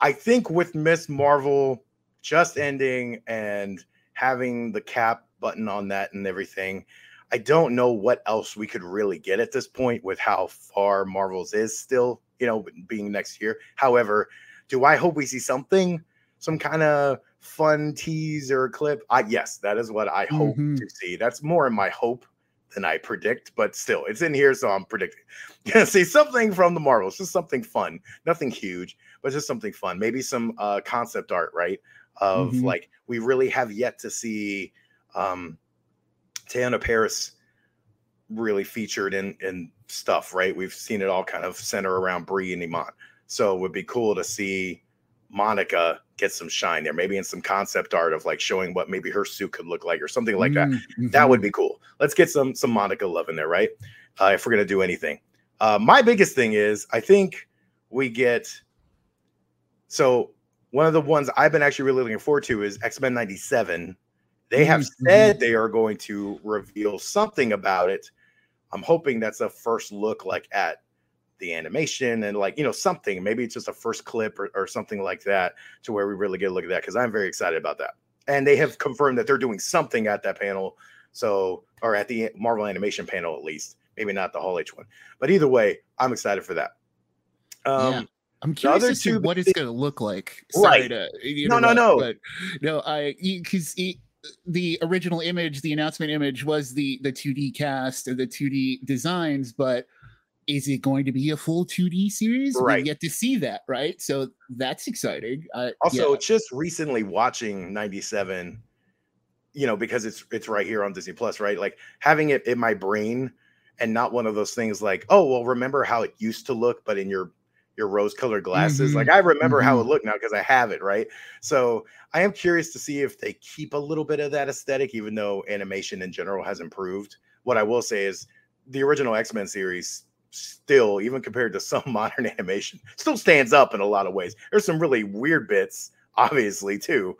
I think with Miss Marvel just ending and having the cap button on that and everything, I don't know what else we could really get at this point with how far Marvels is still, you know, being next year. However, do I hope we see something, some kind of fun tease or clip? I yes, that is what I hope mm-hmm. to see. That's more in my hope than I predict, but still, it's in here, so I'm predicting. [LAUGHS] see something from the Marvels, just something fun, nothing huge, but just something fun. Maybe some uh, concept art, right? Of mm-hmm. like we really have yet to see. Um, Teyonah Parris really featured in in stuff, right? We've seen it all kind of center around Brie and Iman. So it would be cool to see Monica get some shine there, maybe in some concept art of like showing what maybe her suit could look like or something like that. Mm-hmm. That would be cool. Let's get some some Monica love in there, right? Uh, if we're gonna do anything. Uh, my biggest thing is I think we get so one of the ones I've been actually really looking forward to is X Men '97 they have mm-hmm. said they are going to reveal something about it. I'm hoping that's a first look, like at the animation and like you know something. Maybe it's just a first clip or, or something like that, to where we really get a look at that because I'm very excited about that. And they have confirmed that they're doing something at that panel, so or at the Marvel Animation panel at least. Maybe not the Hall H one, but either way, I'm excited for that. Um, yeah. I'm curious to two what it's going to look like. Right. Sorry to No, no, no. But no, I because the original image, the announcement image was the the 2D cast and the 2D designs, but is it going to be a full 2D series? Right. We get to see that, right? So that's exciting. Uh, Also, yeah. just recently watching 97, you know, because it's it's right here on Disney Plus, right? Like having it in my brain and not one of those things like, oh, well, remember how it used to look, but in your your rose-colored glasses. Mhm. Like I remember how it Mhm. looked now because I have it, right? So I am curious to see if they keep a little bit of that aesthetic, even though animation in general has improved. What I will say is the original X-Men series still, even compared to [LAUGHS] some modern animation, still stands up in a lot of ways. There's some really weird bits, obviously, too,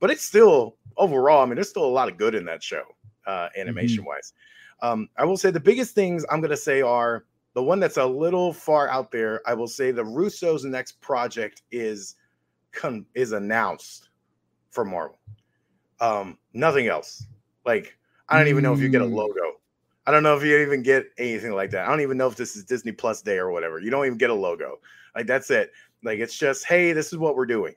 but it's still overall. I mean, there's still a lot of good in that show, uh, animation wise. Um, I will say the biggest things I'm going to say are the one that's a little far out there. I will say the Russo's next project is con- is announced for Marvel. Um, nothing else. Like I don't even know if you get a Mm. logo. I don't know if you even get anything like that. I don't even know if this is Disney Plus Day or whatever. You don't even get a logo. Like that's it. Like it's just, hey, this is what we're doing.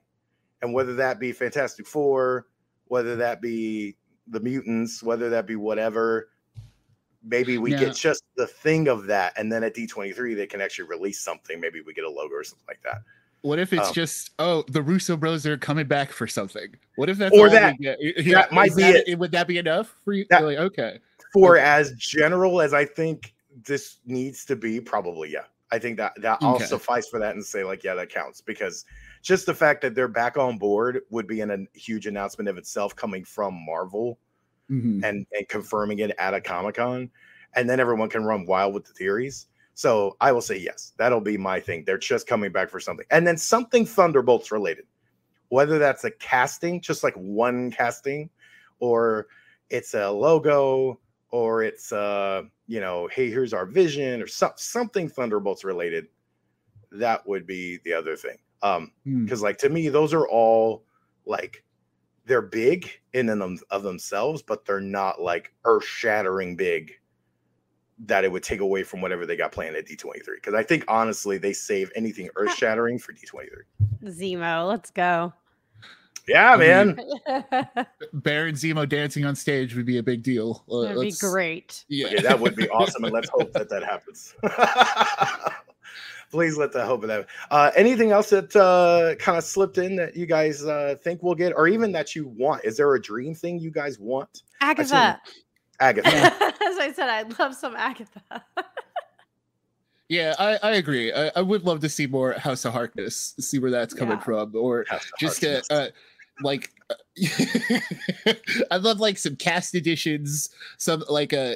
And whether that be Fantastic Four, whether that be the mutants, whether that be whatever, maybe we Yeah. get just the thing of that. And then at D23, they can actually release something. Maybe we get a logo or something like that. What if it's Um, just oh the Russo bros are coming back for something? What if that's Or all that- we get? that might be that- Would that be enough for you? That- like, okay, For Okay. as general as I think this needs to be, probably, yeah. I think that that I'll suffice for that and say, like, yeah, that counts because just the fact that they're back on board would be an, a huge announcement of itself coming from Marvel. Mhm. and and confirming it at a Comic Con, and then everyone can run wild with the theories. So I will say yes, that'll be my thing. They're just coming back for something, and then something Thunderbolts related, whether that's a casting, just like one casting, or it's a logo, or it's uh you know, hey, here's our vision, or some, something Thunderbolts related. That would be the other thing. Um, Hmm. because like to me those are all like they're big in and them of themselves but they're not like earth-shattering big that it would take away from whatever they got planned at d23 because i think honestly they save anything [LAUGHS] earth-shattering for d23 Zemo, let's go. yeah man [LAUGHS] Baron Zemo dancing on stage would be a big deal. Uh, That'd be great. Yeah, yeah that would be awesome and let's hope that that [LAUGHS] happens please let that hope of that uh anything else that uh kind of slipped in that you guys uh think we'll get or even that you want is there a dream thing you guys want Agatha. agatha [LAUGHS] As I said, I'd love some Agatha. Yeah, I, I agree. I, I would love to see more House of Harkness, see where that's coming Yeah. from, or House just get uh like uh, [LAUGHS] I love like some cast additions, some like uh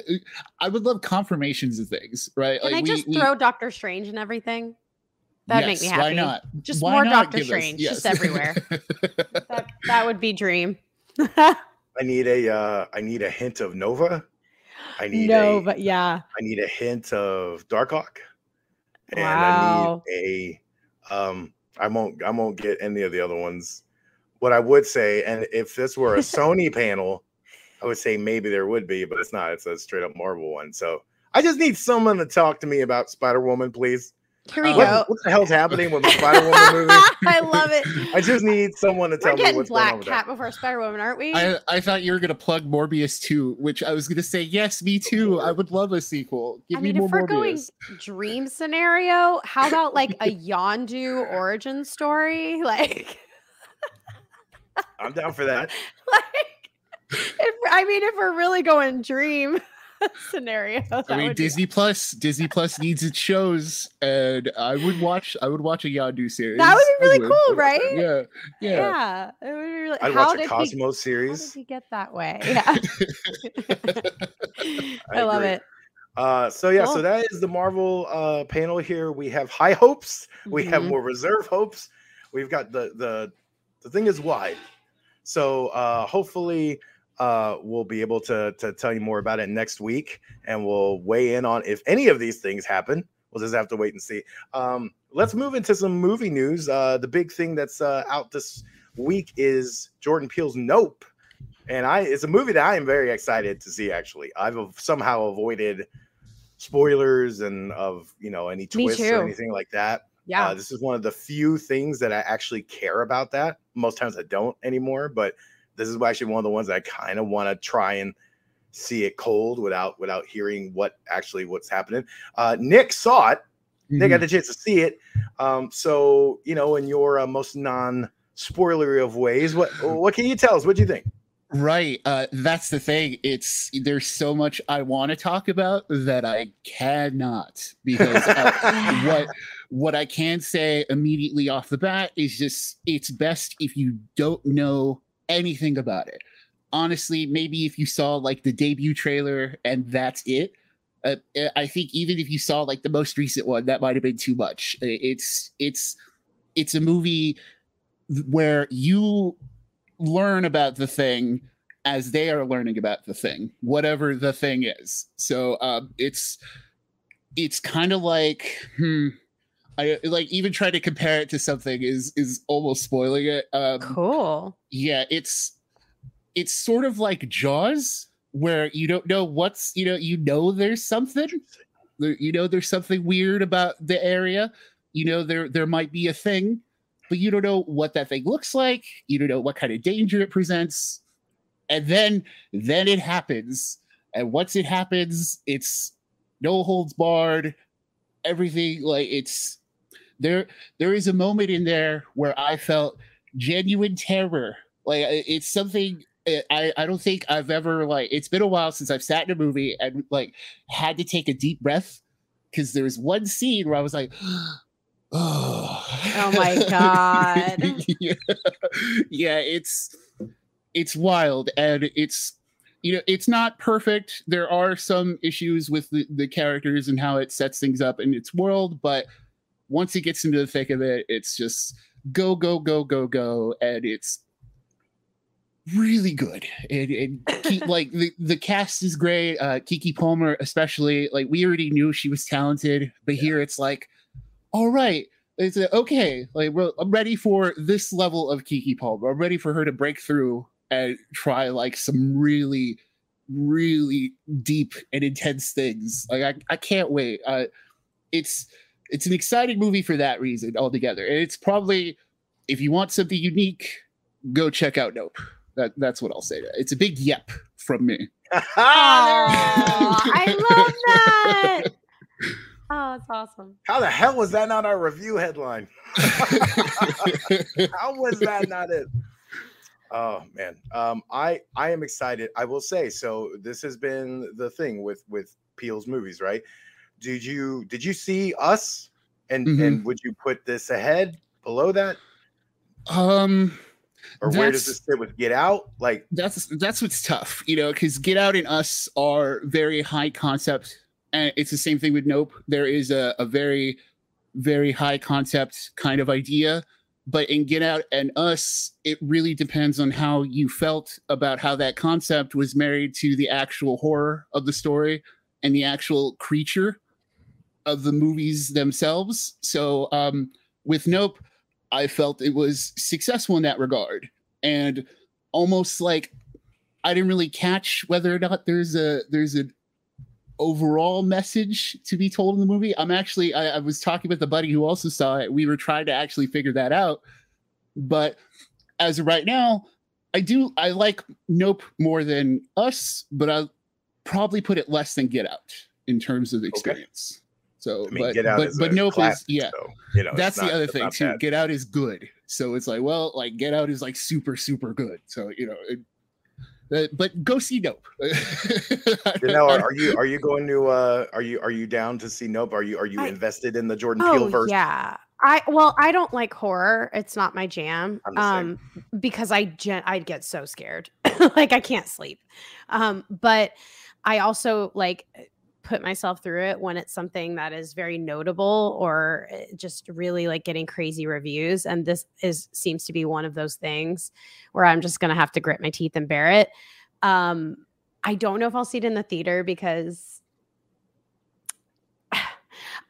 I would love confirmations of things, right? Can like I just throw Doctor Strange and everything? That'd make me happy. Why not? Just Why more not Doctor give us- Strange, just everywhere. [LAUGHS] That, that would be dream. [LAUGHS] I need a uh I need a hint of Nova. I need no, a but yeah. I need a hint of Darkhawk. And Wow. I need a um I won't I won't get any of the other ones. What I would say, and if this were a [LAUGHS] Sony panel, I would say maybe there would be, but it's not. It's a straight up Marvel one. So I just need someone to talk to me about Spider Woman, please. Here we Uh, go. what the hell's happening with the Spider Woman movie? [LAUGHS] I love it. [LAUGHS] I just need someone to tell We're me getting what's going on Black Cat that. before Spider Woman, aren't we? I, I thought you were gonna plug Morbius too, which I was gonna say yes, me too. I would love a sequel. Give I me mean, more if we're going Morbius. dream scenario, how about like a Yondu origin story? Like, I'm down for that. [LAUGHS] like if I mean, if we're really going dream [LAUGHS] scenario, I mean, would be- Disney Plus, Disney Plus needs its shows, and I would watch. I would watch a Yondu series. That would be really would. cool, right? Yeah, yeah. yeah, it would be really. I'd how watch a did he- Cosmos How series. did he get that way? [LAUGHS] Yeah, I, love it. Uh, so yeah, so that is the Marvel uh, panel here. We have high hopes. We have Mhm. more reserve hopes. We've got the the the thing is wide. So uh, hopefully uh, we'll be able to to tell you more about it next week, and we'll weigh in on if any of these things happen. We'll just have to wait and see. Um, let's move into some movie news. Uh, the big thing that's uh, out this week is Jordan Peele's Nope, and I it's a movie that I am very excited to see. Actually, I've somehow avoided spoilers and of you know any twists or anything like that. Yeah. Uh, this is one of the few things that I actually care about that. Most times I don't anymore, but this is actually one of the ones I kind of want to try and see it cold without without hearing what actually what's happening. Uh, Nick saw it. Nick Mhm. got the chance to see it. Um, so you know, in your uh, most non spoilery of ways, what what can you tell us? What do you think? Right. Uh, that's the thing. It's there's so much I want to talk about that I cannot because uh, [LAUGHS] what what I can say immediately off the bat is just it's best if you don't know anything about it. Honestly, maybe if you saw like the debut trailer and that's it. Uh, I think even if you saw like the most recent one, that might have been too much. It's it's it's a movie where you learn about the thing as they are learning about the thing, whatever the thing is. So um, it's it's kind of like hmm, I like even trying to compare it to something is is almost spoiling it. Um, Cool. yeah, it's it's sort of like Jaws, where you don't know what's you know you know there's something, you know there's something weird about the area, you know there there might be a thing, but you don't know what that thing looks like, you don't know what kind of danger it presents, and then then it happens, and once it happens, it's no holds barred, everything like it's there. There is a moment in there where I felt genuine terror. Like it's something uh, I, I don't think I've ever like it's been a while since I've sat in a movie and like had to take a deep breath because there was one scene where I was like, oh, [GASPS] Oh my God. [LAUGHS] yeah. yeah, it's it's wild and it's you know it's not perfect. There are some issues with the, the characters and how it sets things up in its world, but once he gets into the thick of it, it's just go go go go go and it's really good. And, and keep, [LAUGHS] like the, the cast is great uh Keke Palmer especially like we already knew she was talented but here it's like all right it's okay like well, i'm ready for this level of Keke Palmer. I'm ready for her to break through and try like some really really deep and intense things. Like i, I can't wait. Uh it's it's an exciting movie for that reason altogether and it's probably if you want something unique go check out nope that, that's what i'll say it's a big yep from me Oh, I [LAUGHS] love that. Oh, it's awesome. How the hell was that not our review headline? [LAUGHS] How was that not it? Oh man, um, I I am excited. I will say so. This has been the thing with with Peele's movies, right? Did you did you see us? And Mhm. and would you put this ahead, below that, um or where does this sit with Get Out? Like, that's that's what's tough you know because get out and us are very high concept and it's the same thing with nope there is a, a very very high concept kind of idea but in get out and us it really depends on how you felt about how that concept was married to the actual horror of the story and the actual creature of the movies themselves so um with nope i felt it was successful in that regard and almost like I didn't really catch whether or not there's a there's an overall message to be told in the movie. I'm actually I, I was talking with a buddy who also saw it. We were trying to actually figure that out. But as of right now, I do I like Nope more than us, but I'll probably put it less than Get Out in terms of experience. So I mean, but Get Out but, is but a Nope is yeah so, you know, it's that's not- the other thing too. bad. Get Out is good, so it's like, well, like Get Out is like super, super good. So you know, it, uh, but go see Nope. [LAUGHS] You know, are, are you are you going to uh are you are you down to see Nope? Are you are you I- invested in the Jordan Peele Oh verse? yeah. I well, I don't like horror. It's not my jam. I'm same. Um, because I gen- I'd get so scared, [LAUGHS] like I can't sleep. Um, but I also like put myself through it when it's something that is very notable or eh, just really like getting crazy reviews. And this is seems to be one of those things where I'm just gonna have to grit my teeth and bear it. Um, I don't know if I'll see it in the theater because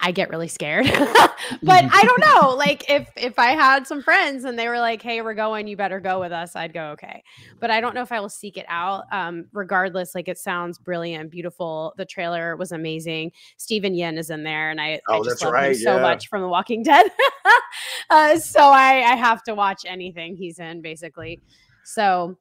I get really scared. [LAUGHS] but I don't know. Like if if I had some friends and they were like, "Hey, we're going, you better go with us," I'd go, "Okay." But I don't know if I will seek it out. Um, regardless, like it sounds brilliant, beautiful. The trailer was amazing. Steven Yeun is in there, and I, Oh, I just that's love right, him so yeah. much from The Walking Dead. [LAUGHS] uh, so I I have to watch anything he's in, basically. So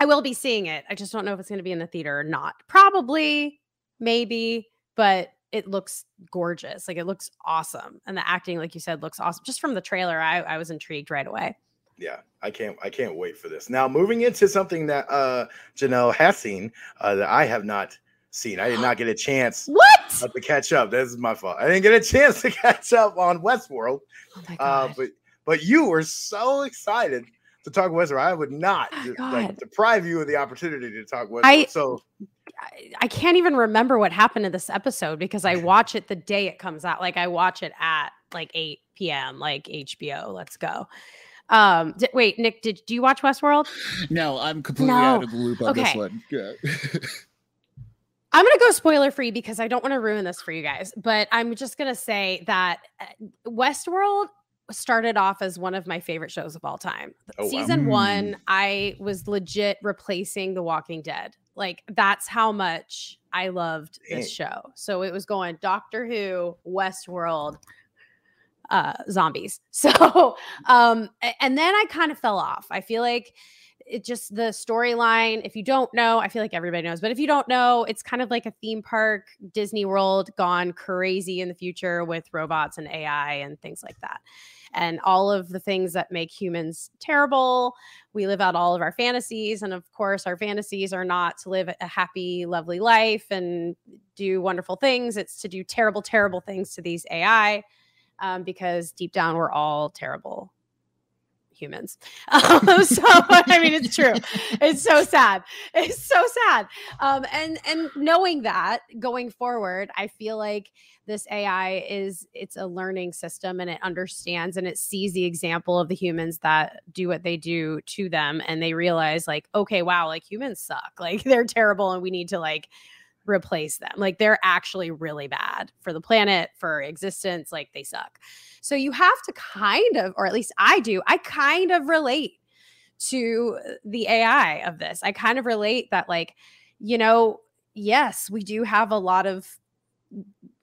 I will be seeing it. I just don't know if it's going to be in the theater or not. Probably, maybe, but it looks gorgeous. Like it looks awesome. And the acting, like you said, looks awesome. Just from the trailer, I, I was intrigued right away. Yeah, I can't I can't wait for this. Now moving into something that uh Janelle has seen uh, that I have not seen. I did not get a chance What? to catch up. This is my fault. I didn't get a chance to [LAUGHS] catch up on Westworld. Oh Uh, but but you were so excited to talk Westworld. I would not Oh, like deprive you of the opportunity to talk Westworld. I- so I, can't even remember what happened in this episode because I [LAUGHS] watch it the day it comes out. Like I watch it at like 8 p.m. like HBO. Let's go. Um di- wait, Nick, did do you watch Westworld? No, I'm completely No. out of the loop on this one. Yeah. [LAUGHS] I'm going to go spoiler free because I don't want to ruin this for you guys, but I'm just going to say that uh, Westworld started off as one of my favorite shows of all time. Oh. Season Mm. 1, I was legit replacing The Walking Dead. Like that's how much I loved this show. So it was going Doctor Who, Westworld, uh zombies. [LAUGHS] So um and then I kind of fell off. I feel like it just the storyline if you don't know i feel like everybody knows but if you don't know it's kind of like a theme park disney world gone crazy in the future with robots and ai and things like that. And all of the things that make humans terrible we live out all of our fantasies and of course our fantasies are not to live a happy lovely life and do wonderful things it's to do terrible terrible things to these ai um, because deep down we're all terrible humans. [LAUGHS] Um, so I mean, it's true. It's so sad. It's so sad. Um, and and knowing that going forward, I feel like this AI is it's a learning system and it understands and it sees the example of the humans that do what they do to them and they realize like, okay, wow, like humans suck. [LAUGHS] Like they're terrible and we need to like replace them. Like they're actually really bad for the planet, for existence. Like they suck. So you have to kind of, or at least I do, I kind of relate to the AI of this. I kind of relate that, like, you know, yes, we do have a lot of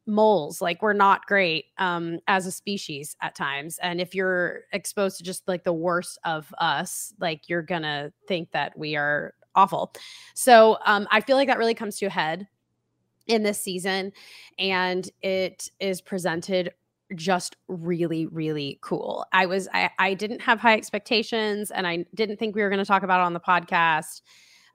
moles like we're not great um as a species at times and if you're exposed to just like the worst of us like you're gonna think that we are awful so um i feel like that really comes to a head in this season and it is presented just really really cool. I was i, I didn't have high expectations and i didn't think we were going to talk about it on the podcast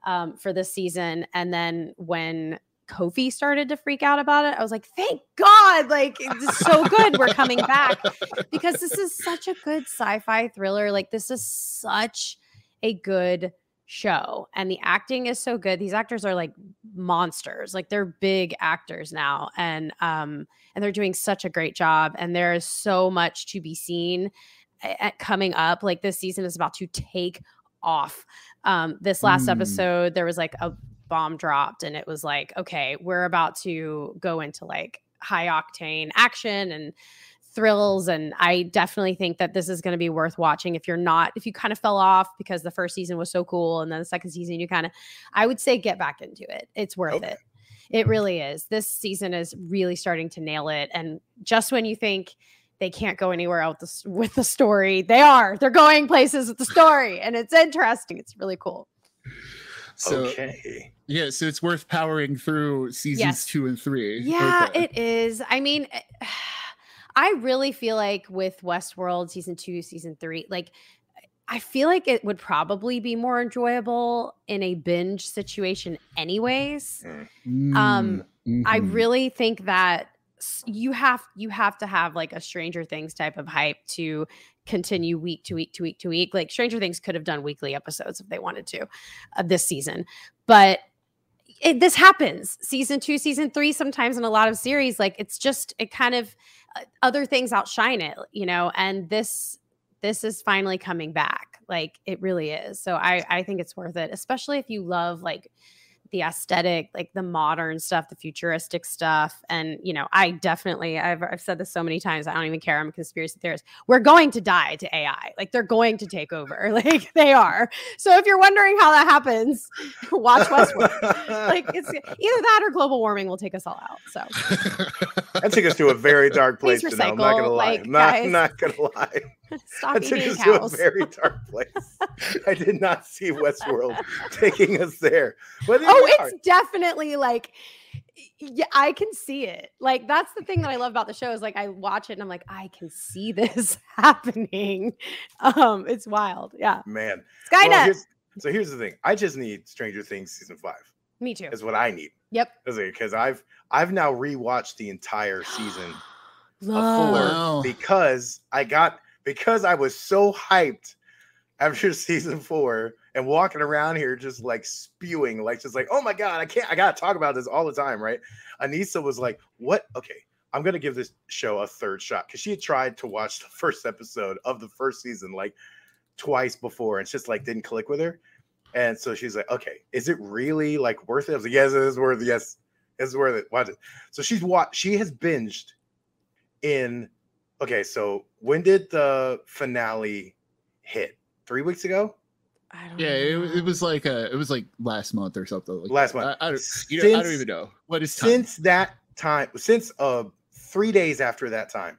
um, for this season and then when kofi started to freak out about it i was like thank god like it's so good we're coming back [LAUGHS] because this is such a good sci-fi thriller like this is such a good show and the acting is so good. These actors are like monsters like they're big actors now and um and they're doing such a great job and there is so much to be seen a- a- coming up. Like this season is about to take off. Um this last Mm. episode there was like a bomb dropped and it was like okay we're about to go into like high octane action and thrills and i definitely think that this is going to be worth watching if you're not if you kind of fell off because the first season was so cool and then the second season you kind of i would say get back into it it's worth Okay. it it really is this season is really starting to nail it and just when you think they can't go anywhere else with the s- with the story they are they're going places with the story and it's interesting it's really cool So okay. yeah, so it's worth powering through seasons Yes. two and three. Yeah, Okay. it is. I mean, eh, I really feel like with Westworld season two, season three, like I feel like it would probably be more enjoyable in a binge situation, anyways. um, I mhm. really think that you have you have to have like a Stranger Things type of hype to continue week to week to week to week. Like Stranger Things could have done weekly episodes if they wanted to uh, this season, but it, this happens season two, season three. Sometimes in a lot of series, like it's just it kind of uh, other things outshine it, you know. And this this is finally coming back, like it really is. So I I think it's worth it, especially if you love like the aesthetic, like the modern stuff, the futuristic stuff. And, you know, I definitely, I've, I've said this so many times, I don't even care. I'm a conspiracy theorist. We're going to die to AI. Like they're going to take over. [LAUGHS] Like they are. So if you're wondering how that happens, [LAUGHS] watch Westworld. like it's either that or global warming will take us all out. So [LAUGHS] that took us to a very dark place. Please Janelle, I'm not gonna lie. like, not, guys. not gonna lie. [LAUGHS] stop That took us to a very [LAUGHS] dark place. I did not see Westworld [LAUGHS] taking us there. But Oh, it's definitely like yeah, I can see it. Like that's the thing that I love about the show is like I watch it and I'm like, I can see this happening. Um, it's wild. Yeah. man. Skynet. Well, here's- so here's the thing. I just need Stranger Things season five. Me too. Is what I need. Yep. Because I've I've now rewatched the entire season [GASPS] of four because I got because I was so hyped after [LAUGHS] season four and walking around here just like spewing, like just like, oh my god, I can't, I gotta talk about this all the time, right? Anissa was like, what? Okay, I'm gonna give this show a third shot because she had tried to watch the [LAUGHS] first episode of the first season like twice before and just like didn't click with her. And so she's like, okay, is it really like worth it? I was like, yes, it is worth it. Yes, it's worth it. Watch it. So she's watched, she has binged in okay, so when did the finale hit? Three weeks ago? I don't Yeah, it, know. it was like uh, it was like last month or something. Like Last that. month. I, I, don't, you know, I don't even know what is time. Since that time, since uh three days after that time,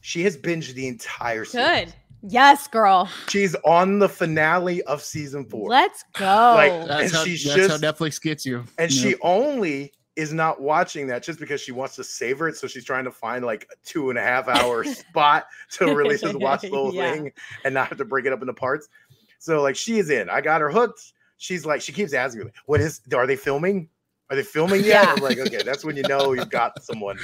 she has binged the entire season. good. Yes, girl. She's on the finale of season four. Let's go. Like, That's, and how, she's that's just- how Netflix gets you. and you she only is not watching that just because she wants to savor it. So she's trying to find like a two and a half hour [LAUGHS] spot to really just watch the whole Yeah. thing and not have to break it up into parts. So like she is in. I got her hooked. She's like, she keeps asking me, what is are they filming? Are they filming yet? Yeah. I'm like, okay, that's when you know you've got someone,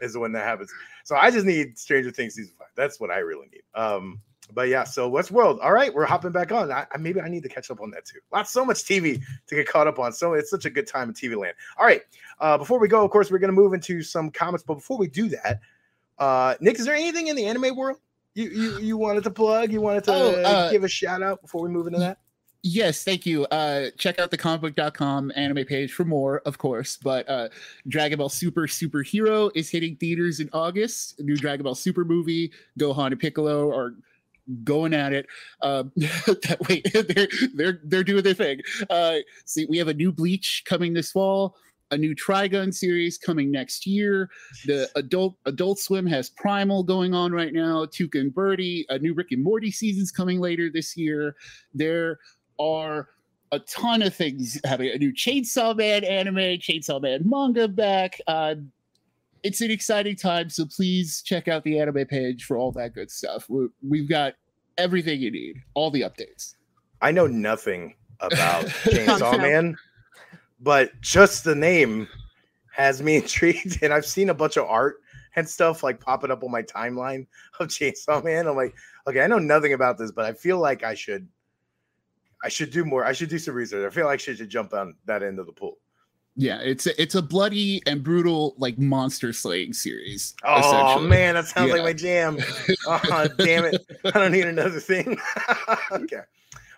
is when that happens. So I just need Stranger Things season five. That's what I really need. Um, but yeah, so Westworld. All right, we're hopping back on. I, I- maybe I need to catch up on that too. Lots, so much TV to get caught up on. So it's such a good time in TV land. All right, uh, before we go, of course, we're going to move into some comments. But before we do that, uh, Nick, is there anything in the anime world you you, you wanted to plug? You wanted to Oh, uh, give a shout out before we move into that? Yes, thank you. Uh, check out the comicbook.com anime page for more, of course. But uh, Dragon Ball Super Superhero is hitting theaters in August. A new Dragon Ball Super movie. Gohan and Piccolo are going at it. Um, [LAUGHS] that, way, [LAUGHS] they're they're they're doing their thing. Uh, see, we have a new Bleach coming this fall. A new Trigun series coming next year. The adult Adult Swim has Primal going on right now. Tuca and Birdie. A new Rick and Morty season's coming later this year. There are a ton of things having a new Chainsaw Man anime, Chainsaw Man manga back. Uh, it's an exciting time, so please check out the anime page for all that good stuff. we we've got everything you need, all the updates. I know nothing about [LAUGHS] Chainsaw no. Man, but just the name has me [LAUGHS] intrigued, and I've seen a bunch of art and stuff like popping up on my timeline of Chainsaw Man. I'm like, okay, I know nothing about this, but I feel like I should, I should do more. I should do some research. I feel like I should jump on that end of the pool. Yeah, it's a, it's a bloody and brutal like monster slaying series. Oh man, that sounds like my jam. [LAUGHS] Oh damn it! I don't need another thing. [LAUGHS] okay.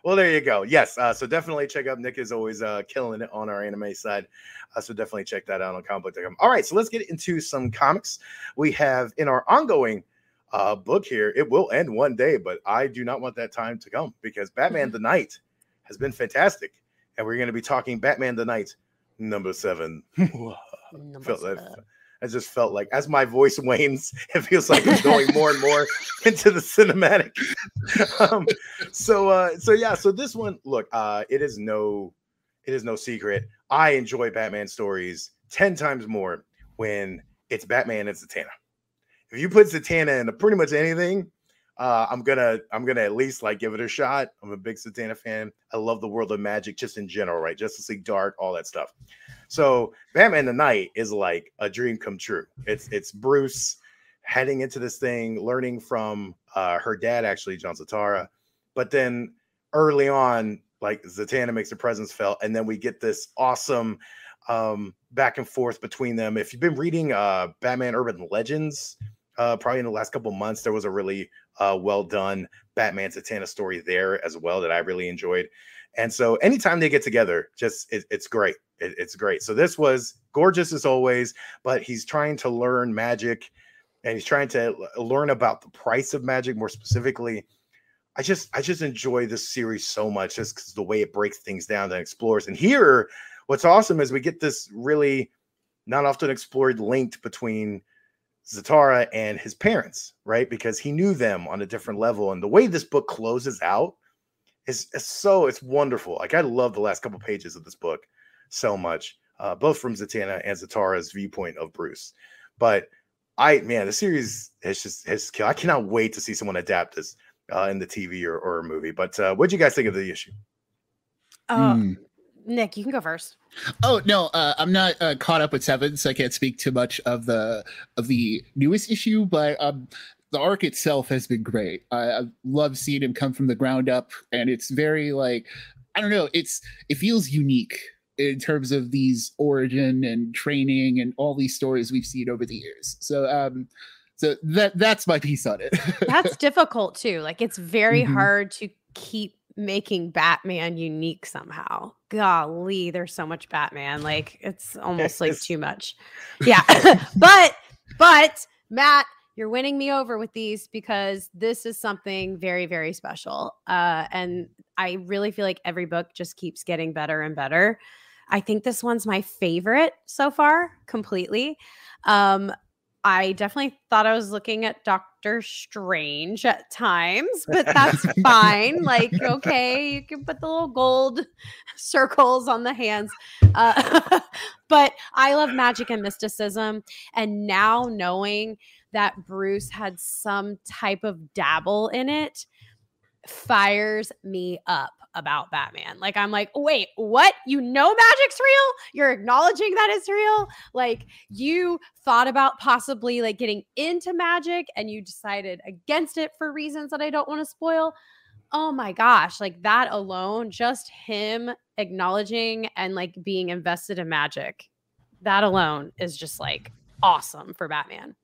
Well, there you go. Yes. Uh, so definitely check out Nick is always uh, killing it on our anime side. Uh, so definitely check that out on comicbook.com. All right. So let's get into some comics. We have in our ongoing uh, book here. It will end one day, but I do not want that time to come because Batman [LAUGHS] the Night has been fantastic, and we're going to be talking Batman the Knight number seven. Number felt that seven. I just felt like as my voice wanes, [LAUGHS] it feels like I'm going more and more [LAUGHS] into the cinematic. [LAUGHS] um, so uh, so yeah, so this one, look, uh, it is no, it is no secret. I enjoy Batman stories 10 times more when it's Batman and Zatanna. If you put Zatanna into pretty much anything, uh, I'm gonna I'm gonna at least like give it a shot. I'm a big Zatanna fan. I love the world of magic just in general, right? Justice League Dark, all that stuff. So Batman the Knight is like a dream come true. It's it's Bruce heading into this thing, learning from uh, her dad, actually John Zatara, but then early on, like Zatanna makes her presence felt, and then we get this awesome um, back and forth between them. If you've been reading uh, Batman Urban Legends, uh, probably in the last couple months, there was a really uh, well done Batman Zatanna story there as well that I really enjoyed. And so anytime they get together, just it, it's great. It, it's great. So this was gorgeous as always, but he's trying to learn magic and he's trying to learn about the price of magic more specifically. I just I just enjoy this series so much just because the way it breaks things down and explores. And here, what's awesome is we get this really not often explored link between Zatara and his parents, right? Because he knew them on a different level. And the way this book closes out is, is so it's wonderful. Like I love the last couple pages of this book so much, uh, both from Zatanna and Zatara's viewpoint of Bruce. But I man, the series has just has I cannot wait to see someone adapt this uh, in the TV or, or a movie. But uh, what do you guys think of the issue? Mm. Nick, you can go first. Oh no, uh, I'm not uh, caught up with seven, so I can't speak too much of the of the newest issue. But um, the arc itself has been great. I, I love seeing him come from the ground up, and it's very like I don't know. It's it feels unique in terms of these origin and training and all these stories we've seen over the years. So um, so that that's my piece on it. [LAUGHS] that's difficult too. Like it's very mm-hmm. hard to keep making Batman unique somehow. Golly, there's so much Batman. Like it's almost like [LAUGHS] too much. Yeah. [LAUGHS] but but Matt, you're winning me over with these because this is something very very special. Uh and I really feel like every book just keeps getting better and better. I think this one's my favorite so far completely. Um I definitely thought I was looking at Doctor Strange at times, [LAUGHS] but that's fine. Like, okay, you can put the little gold [LAUGHS] circles on the hands. Uh, [LAUGHS] but I love magic and mysticism. And now knowing that Bruce had some type of dabble in it fires me up about Batman. Like I'm like, wait, what? You know magic's real? You're acknowledging that it's real? Like you thought about possibly like getting into magic and you decided against it for reasons that I don't want to spoil. Oh my gosh, like that alone, just him acknowledging and like being invested in magic. That alone is just like awesome for Batman.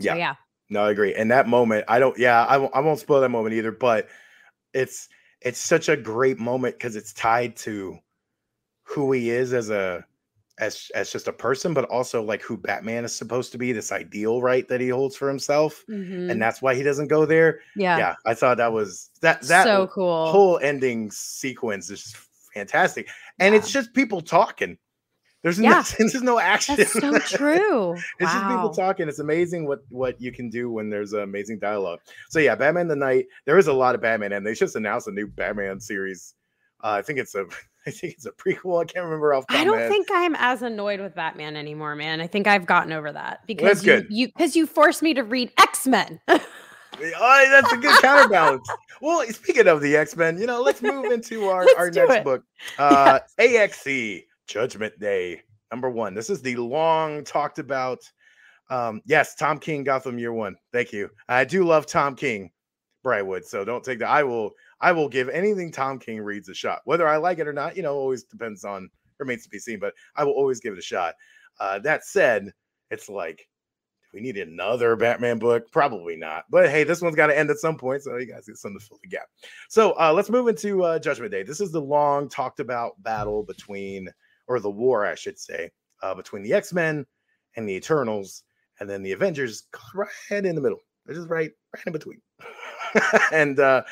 So, yeah. No, I agree. And that moment, I don't, yeah, I won't, I won't spoil that moment either, but it's, it's such a great moment because it's tied to who he is as a as as just a person, but also like who Batman is supposed to be, this ideal, right, that he holds for himself, mm-hmm. and that's why he doesn't go there. Yeah, yeah, I thought that was that that so cool. Whole ending sequence is fantastic, and yeah. it's just people talking. There's yeah. no, [LAUGHS] there's no action. That's so [LAUGHS] true. it's wow. just people talking. It's amazing what what you can do when there's amazing dialogue. So yeah, Batman the Knight. There is a lot of Batman, and they just announced a new Batman series. Uh, I think it's a [LAUGHS] I think it's a prequel. I can't remember off. I don't think I'm as annoyed with Batman anymore, man. I think I've gotten over that because that's you, good. You because you forced me to read X Men. oh, that's a good counterbalance. well, speaking of the X Men, you know, let's move into our our next it. book, uh, yeah. AXE Judgment Day, number one. This is the long talked about. Um, yes, Tom King, Gotham Year One. Thank you. I do love Tom King, Brightwood. So don't take that. I will. I will give anything Tom King reads a shot, whether I like it or not. You know, always depends on remains to be seen. But I will always give it a shot. Uh, that said, it's like we need another Batman book? Probably not. But hey, this one's got to end at some point, so you guys get something to fill the gap. So uh, let's move into uh, Judgment Day. This is the long talked about battle between or the war, I should say, uh, between the X Men and the Eternals, and then the Avengers right in the middle. They're just right, right in between. [LAUGHS] and uh,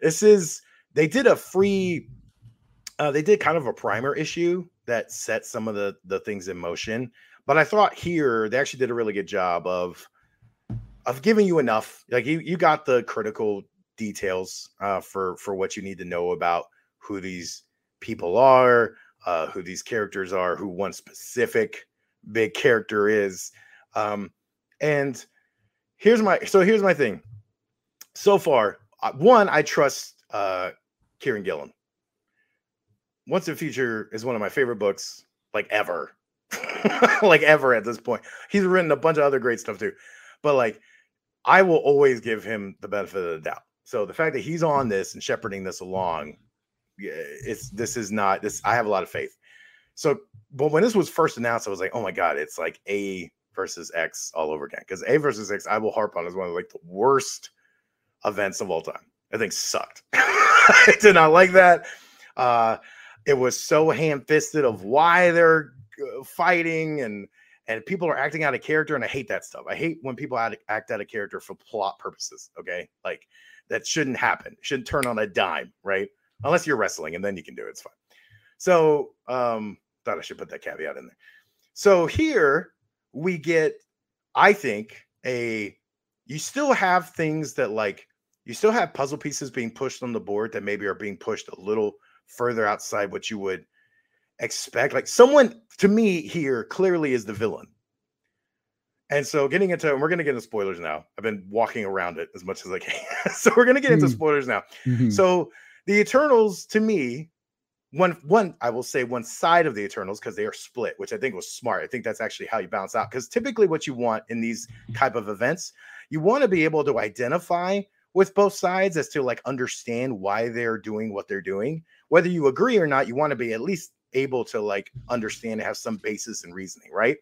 this is they did a free, uh, they did kind of a primer issue that set some of the the things in motion. But I thought here they actually did a really good job of of giving you enough. Like you you got the critical details uh, for for what you need to know about who these people are, uh, who these characters are, who one specific big character is. Um, and here's my so here's my thing. So far, uh, one, I trust uh, Kieron Gillen. Once and Future is one of my favorite books, like ever, [LAUGHS] like ever at this point. He's written a bunch of other great stuff too, but like I will always give him the benefit of the doubt. So the fact that he's on this and shepherding this along it's this is not this. I have a lot of faith. So, but when this was first announced, I was like, oh my god, it's like A versus X all over again. Because A versus X, I will harp on as one of like the worst events of all time. I think sucked. [LAUGHS] I did not like that. Uh, it was so ham-fisted of why they're uh, fighting and and people are acting out of character and i hate that stuff i hate when people act, out of character for plot purposes okay like that shouldn't happen shouldn't turn on a dime right unless you're wrestling and then you can do it it's fine so um thought i should put that caveat in there so here we get i think a you still have things that like you still have puzzle pieces being pushed on the board that maybe are being pushed a little further outside what you would expect. Like someone to me here clearly is the villain. And so getting into and we're gonna get into spoilers now. I've been walking around it as much as I can. [LAUGHS] so we're gonna get into mm. spoilers now. Mm-hmm. So the Eternals to me, one one I will say one side of the Eternals because they are split, which I think was smart. I think that's actually how you balance out. Because typically what you want in these type of events, you want to be able to identify with both sides as to like understand why they're doing what they're doing. Whether you agree or not, you want to be at least able to like understand and have some basis and reasoning, right?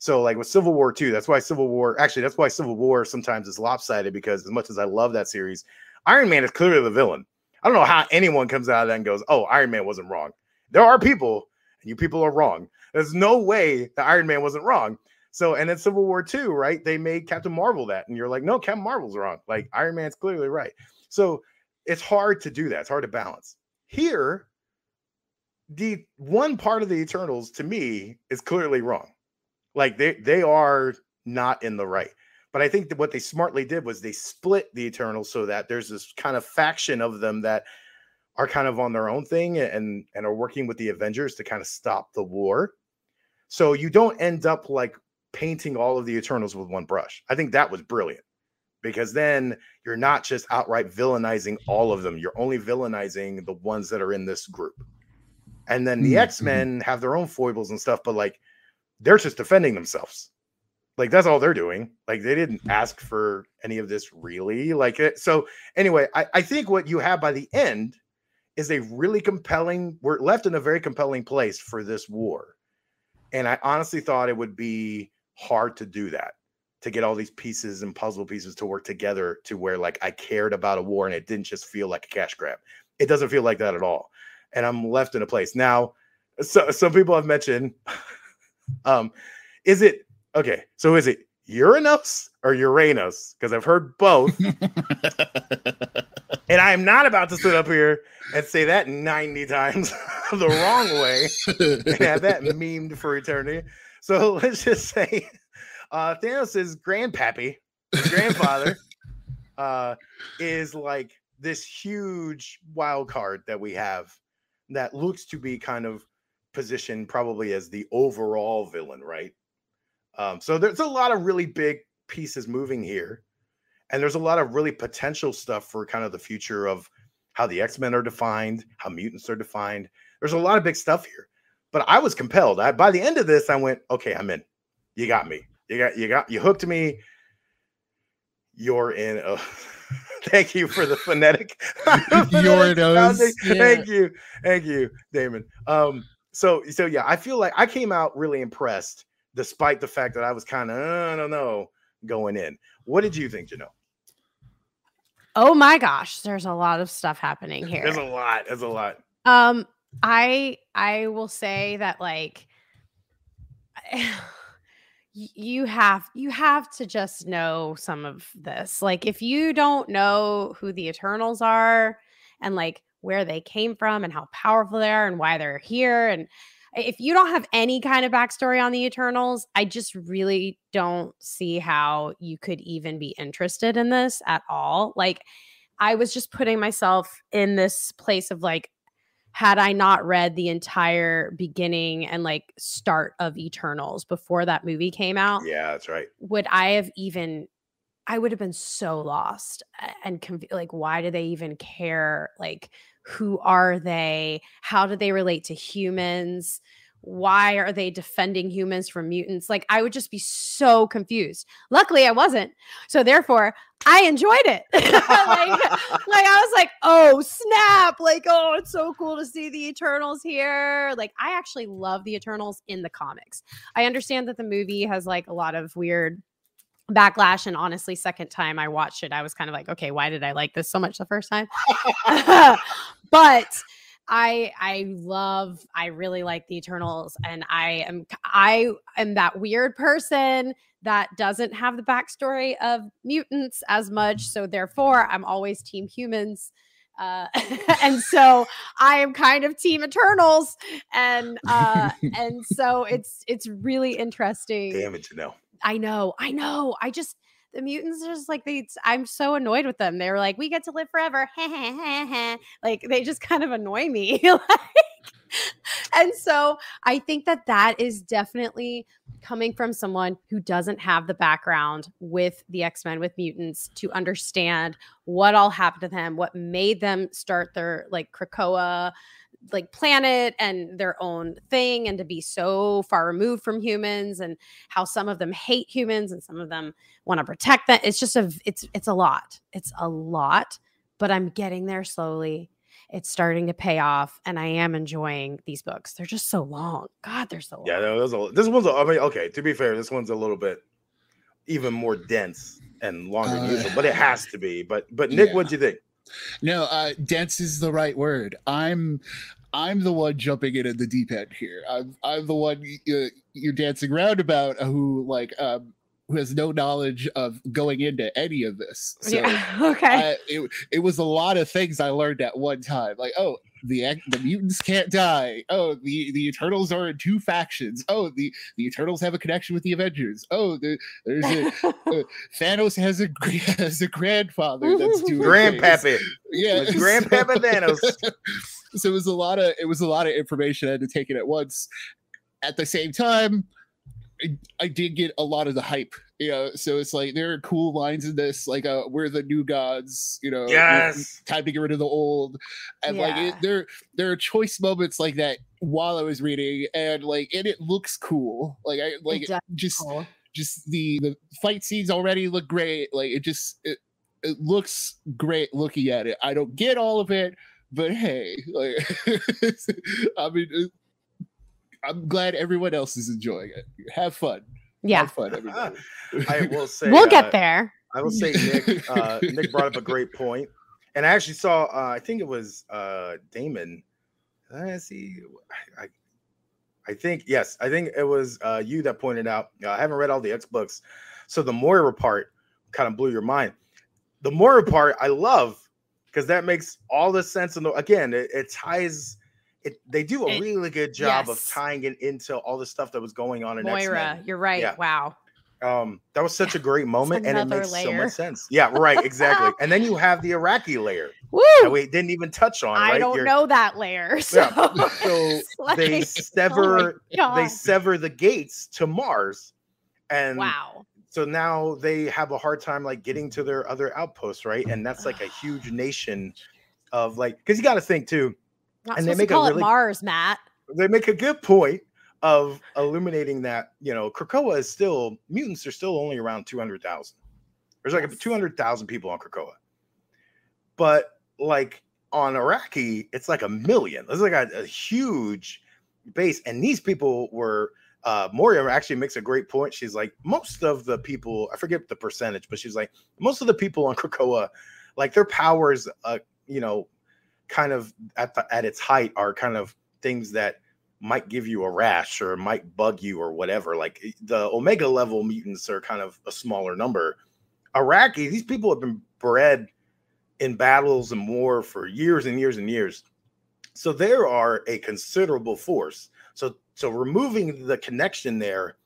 So like with Civil War 2, that's why Civil War actually that's why Civil War sometimes is lopsided because as much as I love that series, Iron Man is clearly the villain. I don't know how anyone comes out of that and goes, "Oh, Iron Man wasn't wrong." There are people, and you people are wrong. There's no way that Iron Man wasn't wrong. So, and then Civil War 2, right? They made Captain Marvel that, and you're like, no, Captain Marvel's wrong. Like Iron Man's clearly right. So it's hard to do that. It's hard to balance. Here, the one part of the Eternals to me is clearly wrong. Like they they are not in the right. But I think that what they smartly did was they split the Eternals so that there's this kind of faction of them that are kind of on their own thing and and are working with the Avengers to kind of stop the war. So you don't end up like painting all of the Eternals with one brush. I think that was brilliant because then you're not just outright villainizing all of them. You're only villainizing the ones that are in this group. And then the mm-hmm. X Men have their own foibles and stuff, but like they're just defending themselves. Like that's all they're doing. Like they didn't ask for any of this really. Like it. So anyway, I, I think what you have by the end is a really compelling. We're left in a very compelling place for this war, and I honestly thought it would be hard to do that to get all these pieces and puzzle pieces to work together to where like I cared about a war and it didn't just feel like a cash grab. It doesn't feel like that at all and I'm left in a place. Now, so some people have mentioned, [LAUGHS] um, is it okay? So is it Uranus or Uranus? Because I've heard both. [LAUGHS] and I am not about to sit up here and say that 90 times [LAUGHS] the wrong way and have that [LAUGHS] memed for eternity. So let's just say uh Thanos' grandpappy, grandfather, uh, is like this huge wild card that we have that looks to be kind of positioned probably as the overall villain, right? Um, so there's a lot of really big pieces moving here, and there's a lot of really potential stuff for kind of the future of how the X Men are defined, how mutants are defined. There's a lot of big stuff here, but I was compelled. I, by the end of this, I went, okay, I'm in. You got me. You got you got you hooked me. You're in. A, [LAUGHS] Thank you for the phonetic. [LAUGHS] [LAUGHS] Your nose. Yeah. Thank you. Thank you, Damon. Um, so so yeah, I feel like I came out really impressed, despite the fact that I was kind of I don't know going in. What did you think, Janelle? Oh my gosh, there's a lot of stuff happening here. [LAUGHS] There's a lot. There's a lot. Um, I I will say that like [SIGHS] you have you have to just know some of this like if you don't know who the eternals are and like where they came from and how powerful they are and why they're here and if you don't have any kind of backstory on the eternals i just really don't see how you could even be interested in this at all like i was just putting myself in this place of like had I not read the entire beginning and like start of Eternals before that movie came out. Yeah, that's right. Would I have even I would have been so lost and conf- like why do they even care like who are they? How do they relate to humans? why are they defending humans from mutants? Like I would just be so confused. Luckily, I wasn't. So therefore, I enjoyed it. [LAUGHS] like, [LAUGHS] like I was like, oh snap! Like oh, it's so cool to see the Eternals here. Like I actually love the Eternals in the comics. I understand that the movie has like a lot of weird backlash and honestly second time i watched it i was kind of like okay why did i like this so much the first time [LAUGHS] [LAUGHS] but I I love I really like the Eternals and I am I am that weird person that doesn't have the backstory of mutants as much so therefore I'm always team humans uh, [LAUGHS] and so I am kind of team Eternals and uh and so it's it's really interesting Damn it, Janelle. I know I know I just the mutants are just like they i'm so annoyed with them they were like we get to live forever. [LAUGHS] Like they just kind of annoy me [LAUGHS] like, and so i think that that is definitely coming from someone who doesn't have the background with the x-men with mutants to understand what all happened to them what made them start their like krakoa like planet and their own thing and to be so far removed from humans and how some of them hate humans and some of them want to protect them it's just a it's it's a lot it's a lot but i'm getting there slowly it's starting to pay off and i am enjoying these books they're just so long god they're so long Yeah, no, this, a, this one's. A, I mean, okay. To be fair, this one's a little bit even more dense and longer than Uh, usual, but it has to be. But but Nick, yeah. what'd you think? No, uh, dense is the right word. I'm, I'm the one jumping in at the deep end here. I'm, I'm the one uh, you're dancing around about who like, um, who has no knowledge of going into any of this. So yeah [LAUGHS] okay I, it, it was a lot of things I learned at one time. Like, oh, the the mutants can't die. Oh, the the Eternals are in two factions. Oh, the the Eternals have a connection with the Avengers. Oh, the, there's a [LAUGHS] uh, Thanos has a [LAUGHS] has a grandfather that's [LAUGHS] doing things. Grandpappy. Yeah, It's Grandpapa Thanos. so it was a lot of it was a lot of information I had to take it at once. At the same time, I, I did get a lot of the hype. You know, so it's like there are cool lines in this, like uh, "We're the new gods." You know, Yes. time to get rid of the old, and like it, there there are choice moments like that while I was reading, and like and it looks cool. Like I like does just Cool. just the the fight scenes already look great. Like it just it, it looks great looking at it. I don't get all of it, but hey, like [LAUGHS] I mean, I'm glad everyone else is enjoying it. Have fun. yeah Have fun, everybody. [LAUGHS] I will [LAUGHS] say. we'll uh, get there I will say Nick. Uh, [LAUGHS] Nick brought up a great point, and I actually saw. Uh, I think it was uh, Damon. I see. I, I think yes. I think it was uh, you that pointed out. Uh, I haven't read all the X books, so the Moira part kind of blew your mind. The Moira part I love because that makes all the sense. And again, it, it ties. It they do a It- really good job of tying it into all the stuff that was going on in moira X-Men. you're right Yeah. wow Um, that was such a great [LAUGHS] moment, and it makes so much sense. Yeah, right, exactly. and then you [LAUGHS] have the Arakko layer Woo! that we didn't even touch on. I right? don't You're- know that layer. So, [LAUGHS] Yeah, so it's They sever, oh they sever the gates to Mars, and wow. so now they have a hard time like getting to their other outposts, right? And that's like a [SIGHS] huge nation of like, because you got to think too. Not and they make to a call really- it Mars, Matt. They make a good point of illuminating that you know Krakoa is still mutants are still only around two hundred thousand. There's like Yes. two hundred thousand people on Krakoa, but like on Arakko, it's like a million. It's like a, a huge base, and these people were. Uh, Moira actually makes a great point. She's like, most of the people, I forget the percentage, but she's like, most of the people on Krakoa, like their powers, uh, you know, kind of at the at its height are kind of things that might give you a rash or might bug you or whatever. Like eh, the Omega level mutants are kind of a smaller number. Arakko, these people have been bred in battles and war for years and years and years. So there are a considerable force. So so removing the connection there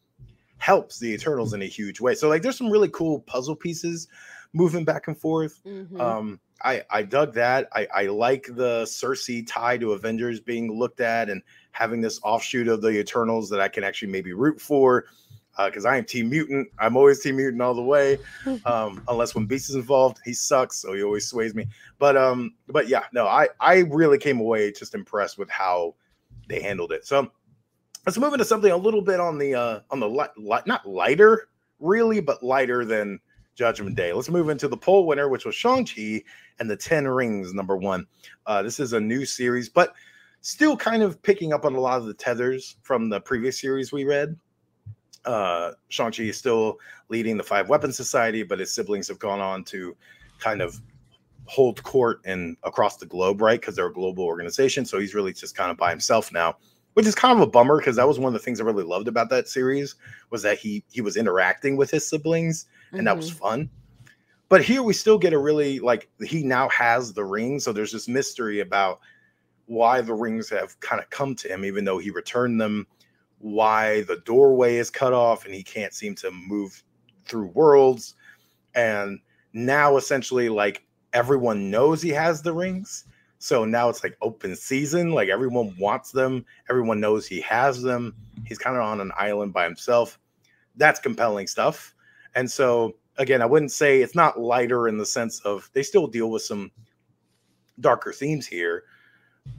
helps the Eternals in a huge way. So like there's some really cool puzzle pieces moving back and forth. Mhm. Um, I I dug that. I I like the Sersi tie to Avengers being looked at and having this offshoot of the Eternals that I can actually maybe root for. Because I am Team Mutant. I'm always Team Mutant all the way. [LAUGHS] Um, unless when Beast is involved, he sucks, so he always sways me. But um, but yeah, no, I I really came away just impressed with how they handled it. So let's move into something a little bit on the uh on the light, light not lighter really, but lighter than Judgment Day. Let's move into the poll winner, which was Shang-Chi and the 10 Rings, number one. Uh, this is a new series, but still kind of picking up on a lot of the tethers from the previous series we read. Uh, Shang-Chi is still leading the Five Weapons Society, but his siblings have gone on to kind of hold court and across the globe, right? Because they're a global organization. So he's really just kind of by himself now, which is kind of a bummer because that was one of the things I really loved about that series was that he he was interacting with his siblings and mm-hmm. that was mm-hmm. fun. But here we still get a really like he now has the ring, so there's this mystery about why the rings have kind of come to him, even though he returned them. Why the doorway is cut off and he can't seem to move through worlds, and now essentially like everyone knows he has the rings. So now it's like open season. Like everyone wants them. Everyone knows he has them. He's kind of on an island by himself. That's compelling stuff. And so again, I wouldn't say it's not lighter in the sense of they still deal with some darker themes here,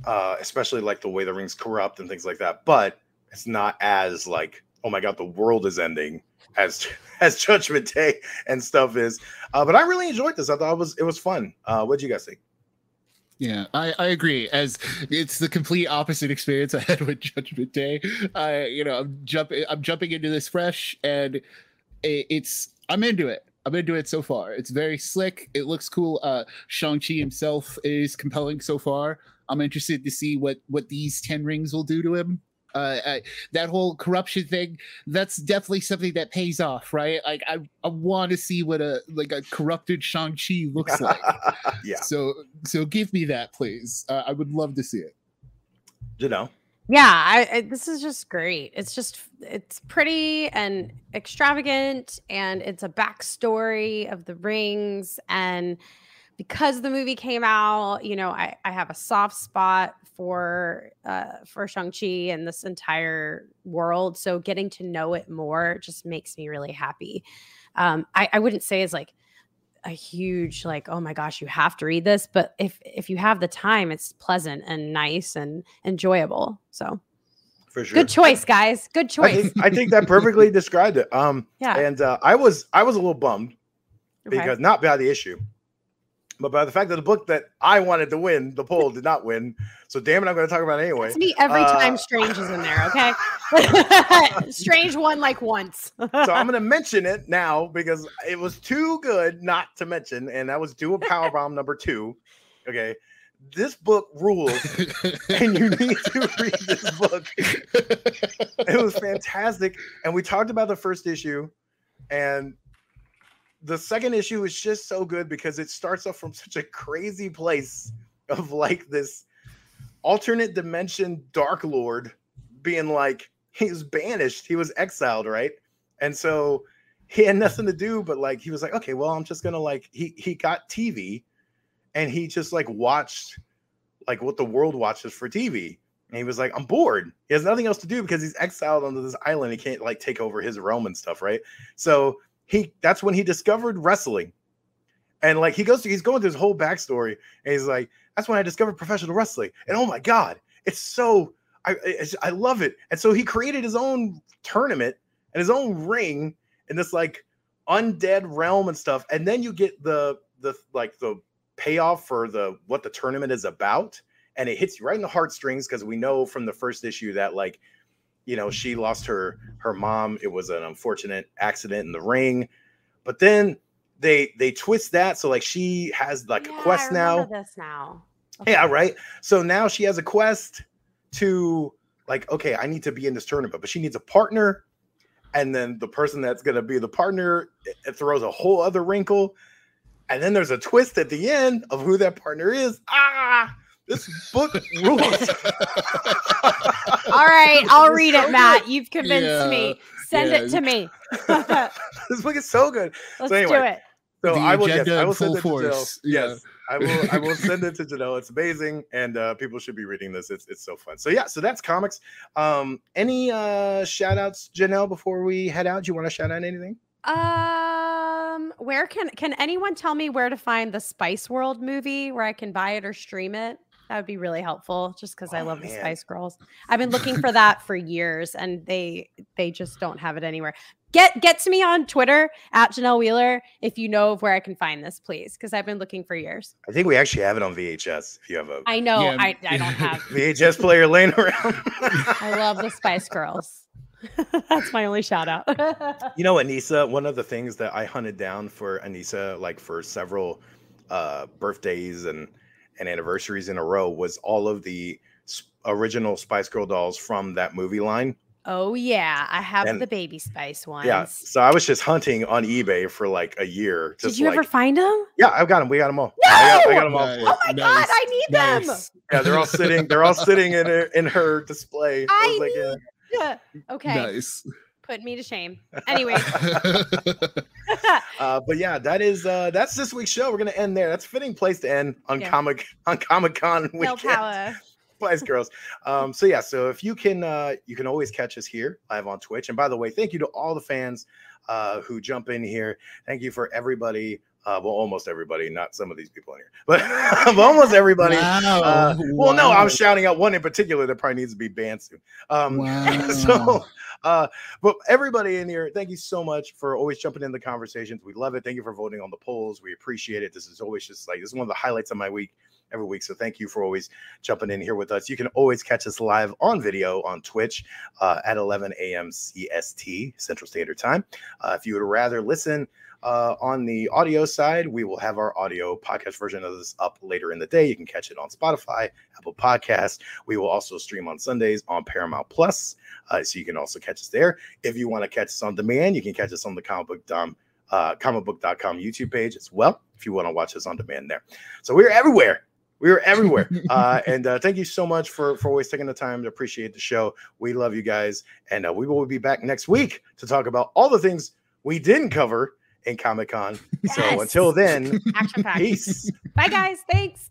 uh, especially like the way the rings corrupt and things like that. But it's not as like, oh my god, the world is ending as [LAUGHS] as Judgment Day and stuff is. Uh, but I really enjoyed this. I thought it was it was fun. Uh, what do you guys think? Yeah, I, I agree. As it's the complete opposite experience I had [LAUGHS] with Judgment Day. I you know I'm jumping I'm jumping into this fresh and it, it's I'm into it. I'm into it so far. It's very slick. It looks cool. Uh, Shang Chi himself is compelling so far. I'm interested to see what what these ten rings will do to him. Uh, I, that whole corruption thing that's definitely something that pays off right? Like i, I want to see what a like a corrupted shang-chi looks like. [LAUGHS] Yeah. So so give me that please. Uh, i would love to see it. You know yeah I, I, this is just great. It's just it's pretty and extravagant and it's a backstory of the rings and because the movie came out, you know, I, I have a soft spot for uh for Shang-Chi and this entire world. So getting to know it more just makes me really happy. Um, I, I wouldn't say it's like a huge like, oh my gosh, you have to read this, but if if you have the time, it's pleasant and nice and enjoyable. So for sure. Good choice, guys. Good choice. I think, I think that perfectly [LAUGHS] described it. Um, yeah. And uh, I was I was a little bummed okay. because not by the issue, but by the fact that the book that I wanted to win, the poll did not win. So damn it, I'm going to talk about it anyway. It's me every uh, time Strange is in there. Okay, [LAUGHS] Strange won like once. so I'm going to mention it now because it was too good not to mention, and that was Do a Power Bomb number two. Okay, this book rules, [LAUGHS] and you need to read this book. it was fantastic, and we talked about the first issue, and the second issue is just so good because it starts off from [LAUGHS] such a crazy place of like this alternate dimension dark lord being like he was banished. He was exiled right? And so he had nothing to do but like he was like okay well i'm just gonna like he he got tv and he just like watched like what the world watches for tv and he was like i'm bored. He has nothing else to do because he's exiled onto this island. He can't like take over his realm and stuff right? So he that's when he discovered wrestling. And like he goes to, he's going through his whole backstory, and he's like, that's when I discovered professional wrestling. And oh my god, it's so I it's, I love it. And so he created his own tournament and his own ring in this like undead realm and stuff. And then you get the the like the payoff for the what the tournament is about, and it hits you right in the heartstrings because we know from the first issue that like you know she lost her her mom. It was an unfortunate accident in the ring. But then they they twist that so like she has like yeah, a quest now. this now. Okay. yeah right? So now she has a quest to like okay i need to be in this tournament but she needs a partner and then the person that's going to be the partner it, it throws a whole other wrinkle. And then there's a twist at the end of who that partner is. Ah this book rules. [LAUGHS] All right, I'll read so it, Matt. Good. You've convinced yeah, me. Send yeah. it to me. [LAUGHS] this book is so good. Let's so anyway, do it. So the I will, yes, I will send it to Janelle. Yeah. Yes, I will. I will send it to Janelle. It's amazing, and uh, people should be reading this. It's it's so fun. So yeah, so that's comics. Um, any uh shout outs, Janelle, before we head out? Do you want to shout out anything? Um, where can can anyone tell me where to find the Spice World movie where I can buy it or stream it? That would be really helpful just because oh, I love man. the Spice Girls. I've been looking for that for years and they they just don't have it anywhere. Get get to me on Twitter at Janelle Wheeler if you know of where I can find this, please, because I've been looking for years. I think we actually have it on VHS. If you have a, I know yeah. I, I don't have [LAUGHS] VHS player laying around. [LAUGHS] I love the Spice Girls. [LAUGHS] That's my only shout out. you know, Anissa, one of the things that I hunted down for Anissa, like for several uh, birthdays and and anniversaries in a row was all of the original Spice Girl dolls from that movie line. Oh yeah, I have And- the baby spice ones. Yeah, so I was just hunting on eBay for like a year. Just Did you like, ever find them? yeah, I've got them. We got them all. I, got, I got them all. Nice, Oh my god, I need them. Yeah, they're all sitting. They're all sitting in her, in her display. I was like, yeah. Yeah. Okay, Nice. Put me to shame. Anyway, [LAUGHS] [LAUGHS] Uh, but yeah, that is uh, that's this week's show. We're gonna end there. That's a fitting place to end on Yeah. comic on Comic Con [LAUGHS] weekend. power. Spice Girls. Um, so yeah, so if you can, uh, you can always catch us here live on Twitch. And by the way, thank you to all the fans uh, who jump in here. Thank you for everybody. Uh, well, almost everybody, not some of these people in here, [LAUGHS] but but almost everybody. Wow. Uh, well, no. I'm shouting out one in particular that probably needs to be banned soon. Um, [LAUGHS] Wow. so, uh, but everybody in here, thank you so much for always jumping in the conversations. We love it. Thank you for voting on the polls. We appreciate it. This is always just like this is one of the highlights of my week every week. So thank you for always jumping in here with us. You can always catch us live on video on Twitch uh, at 11 a.m. CST Central Standard Time. Uh, if you would rather listen uh, on the audio side, we will have our audio podcast version of this up later in the day. You can catch it on Spotify, Apple Podcasts. We will also stream on Sundays on Paramount Plus, uh, so you can also catch us there. If you want to catch us on demand, you can catch us on the comic book dom, uh, comicbook.com YouTube page as well. If you want to watch us on demand there, so we're everywhere. We are everywhere. [LAUGHS] uh, and uh, thank you so much for for always taking the time to appreciate the show. We love you guys, and uh, we will be back next week to talk about all the things we didn't cover in Comic Con. So until then, Action packed. peace. Bye guys. Thanks.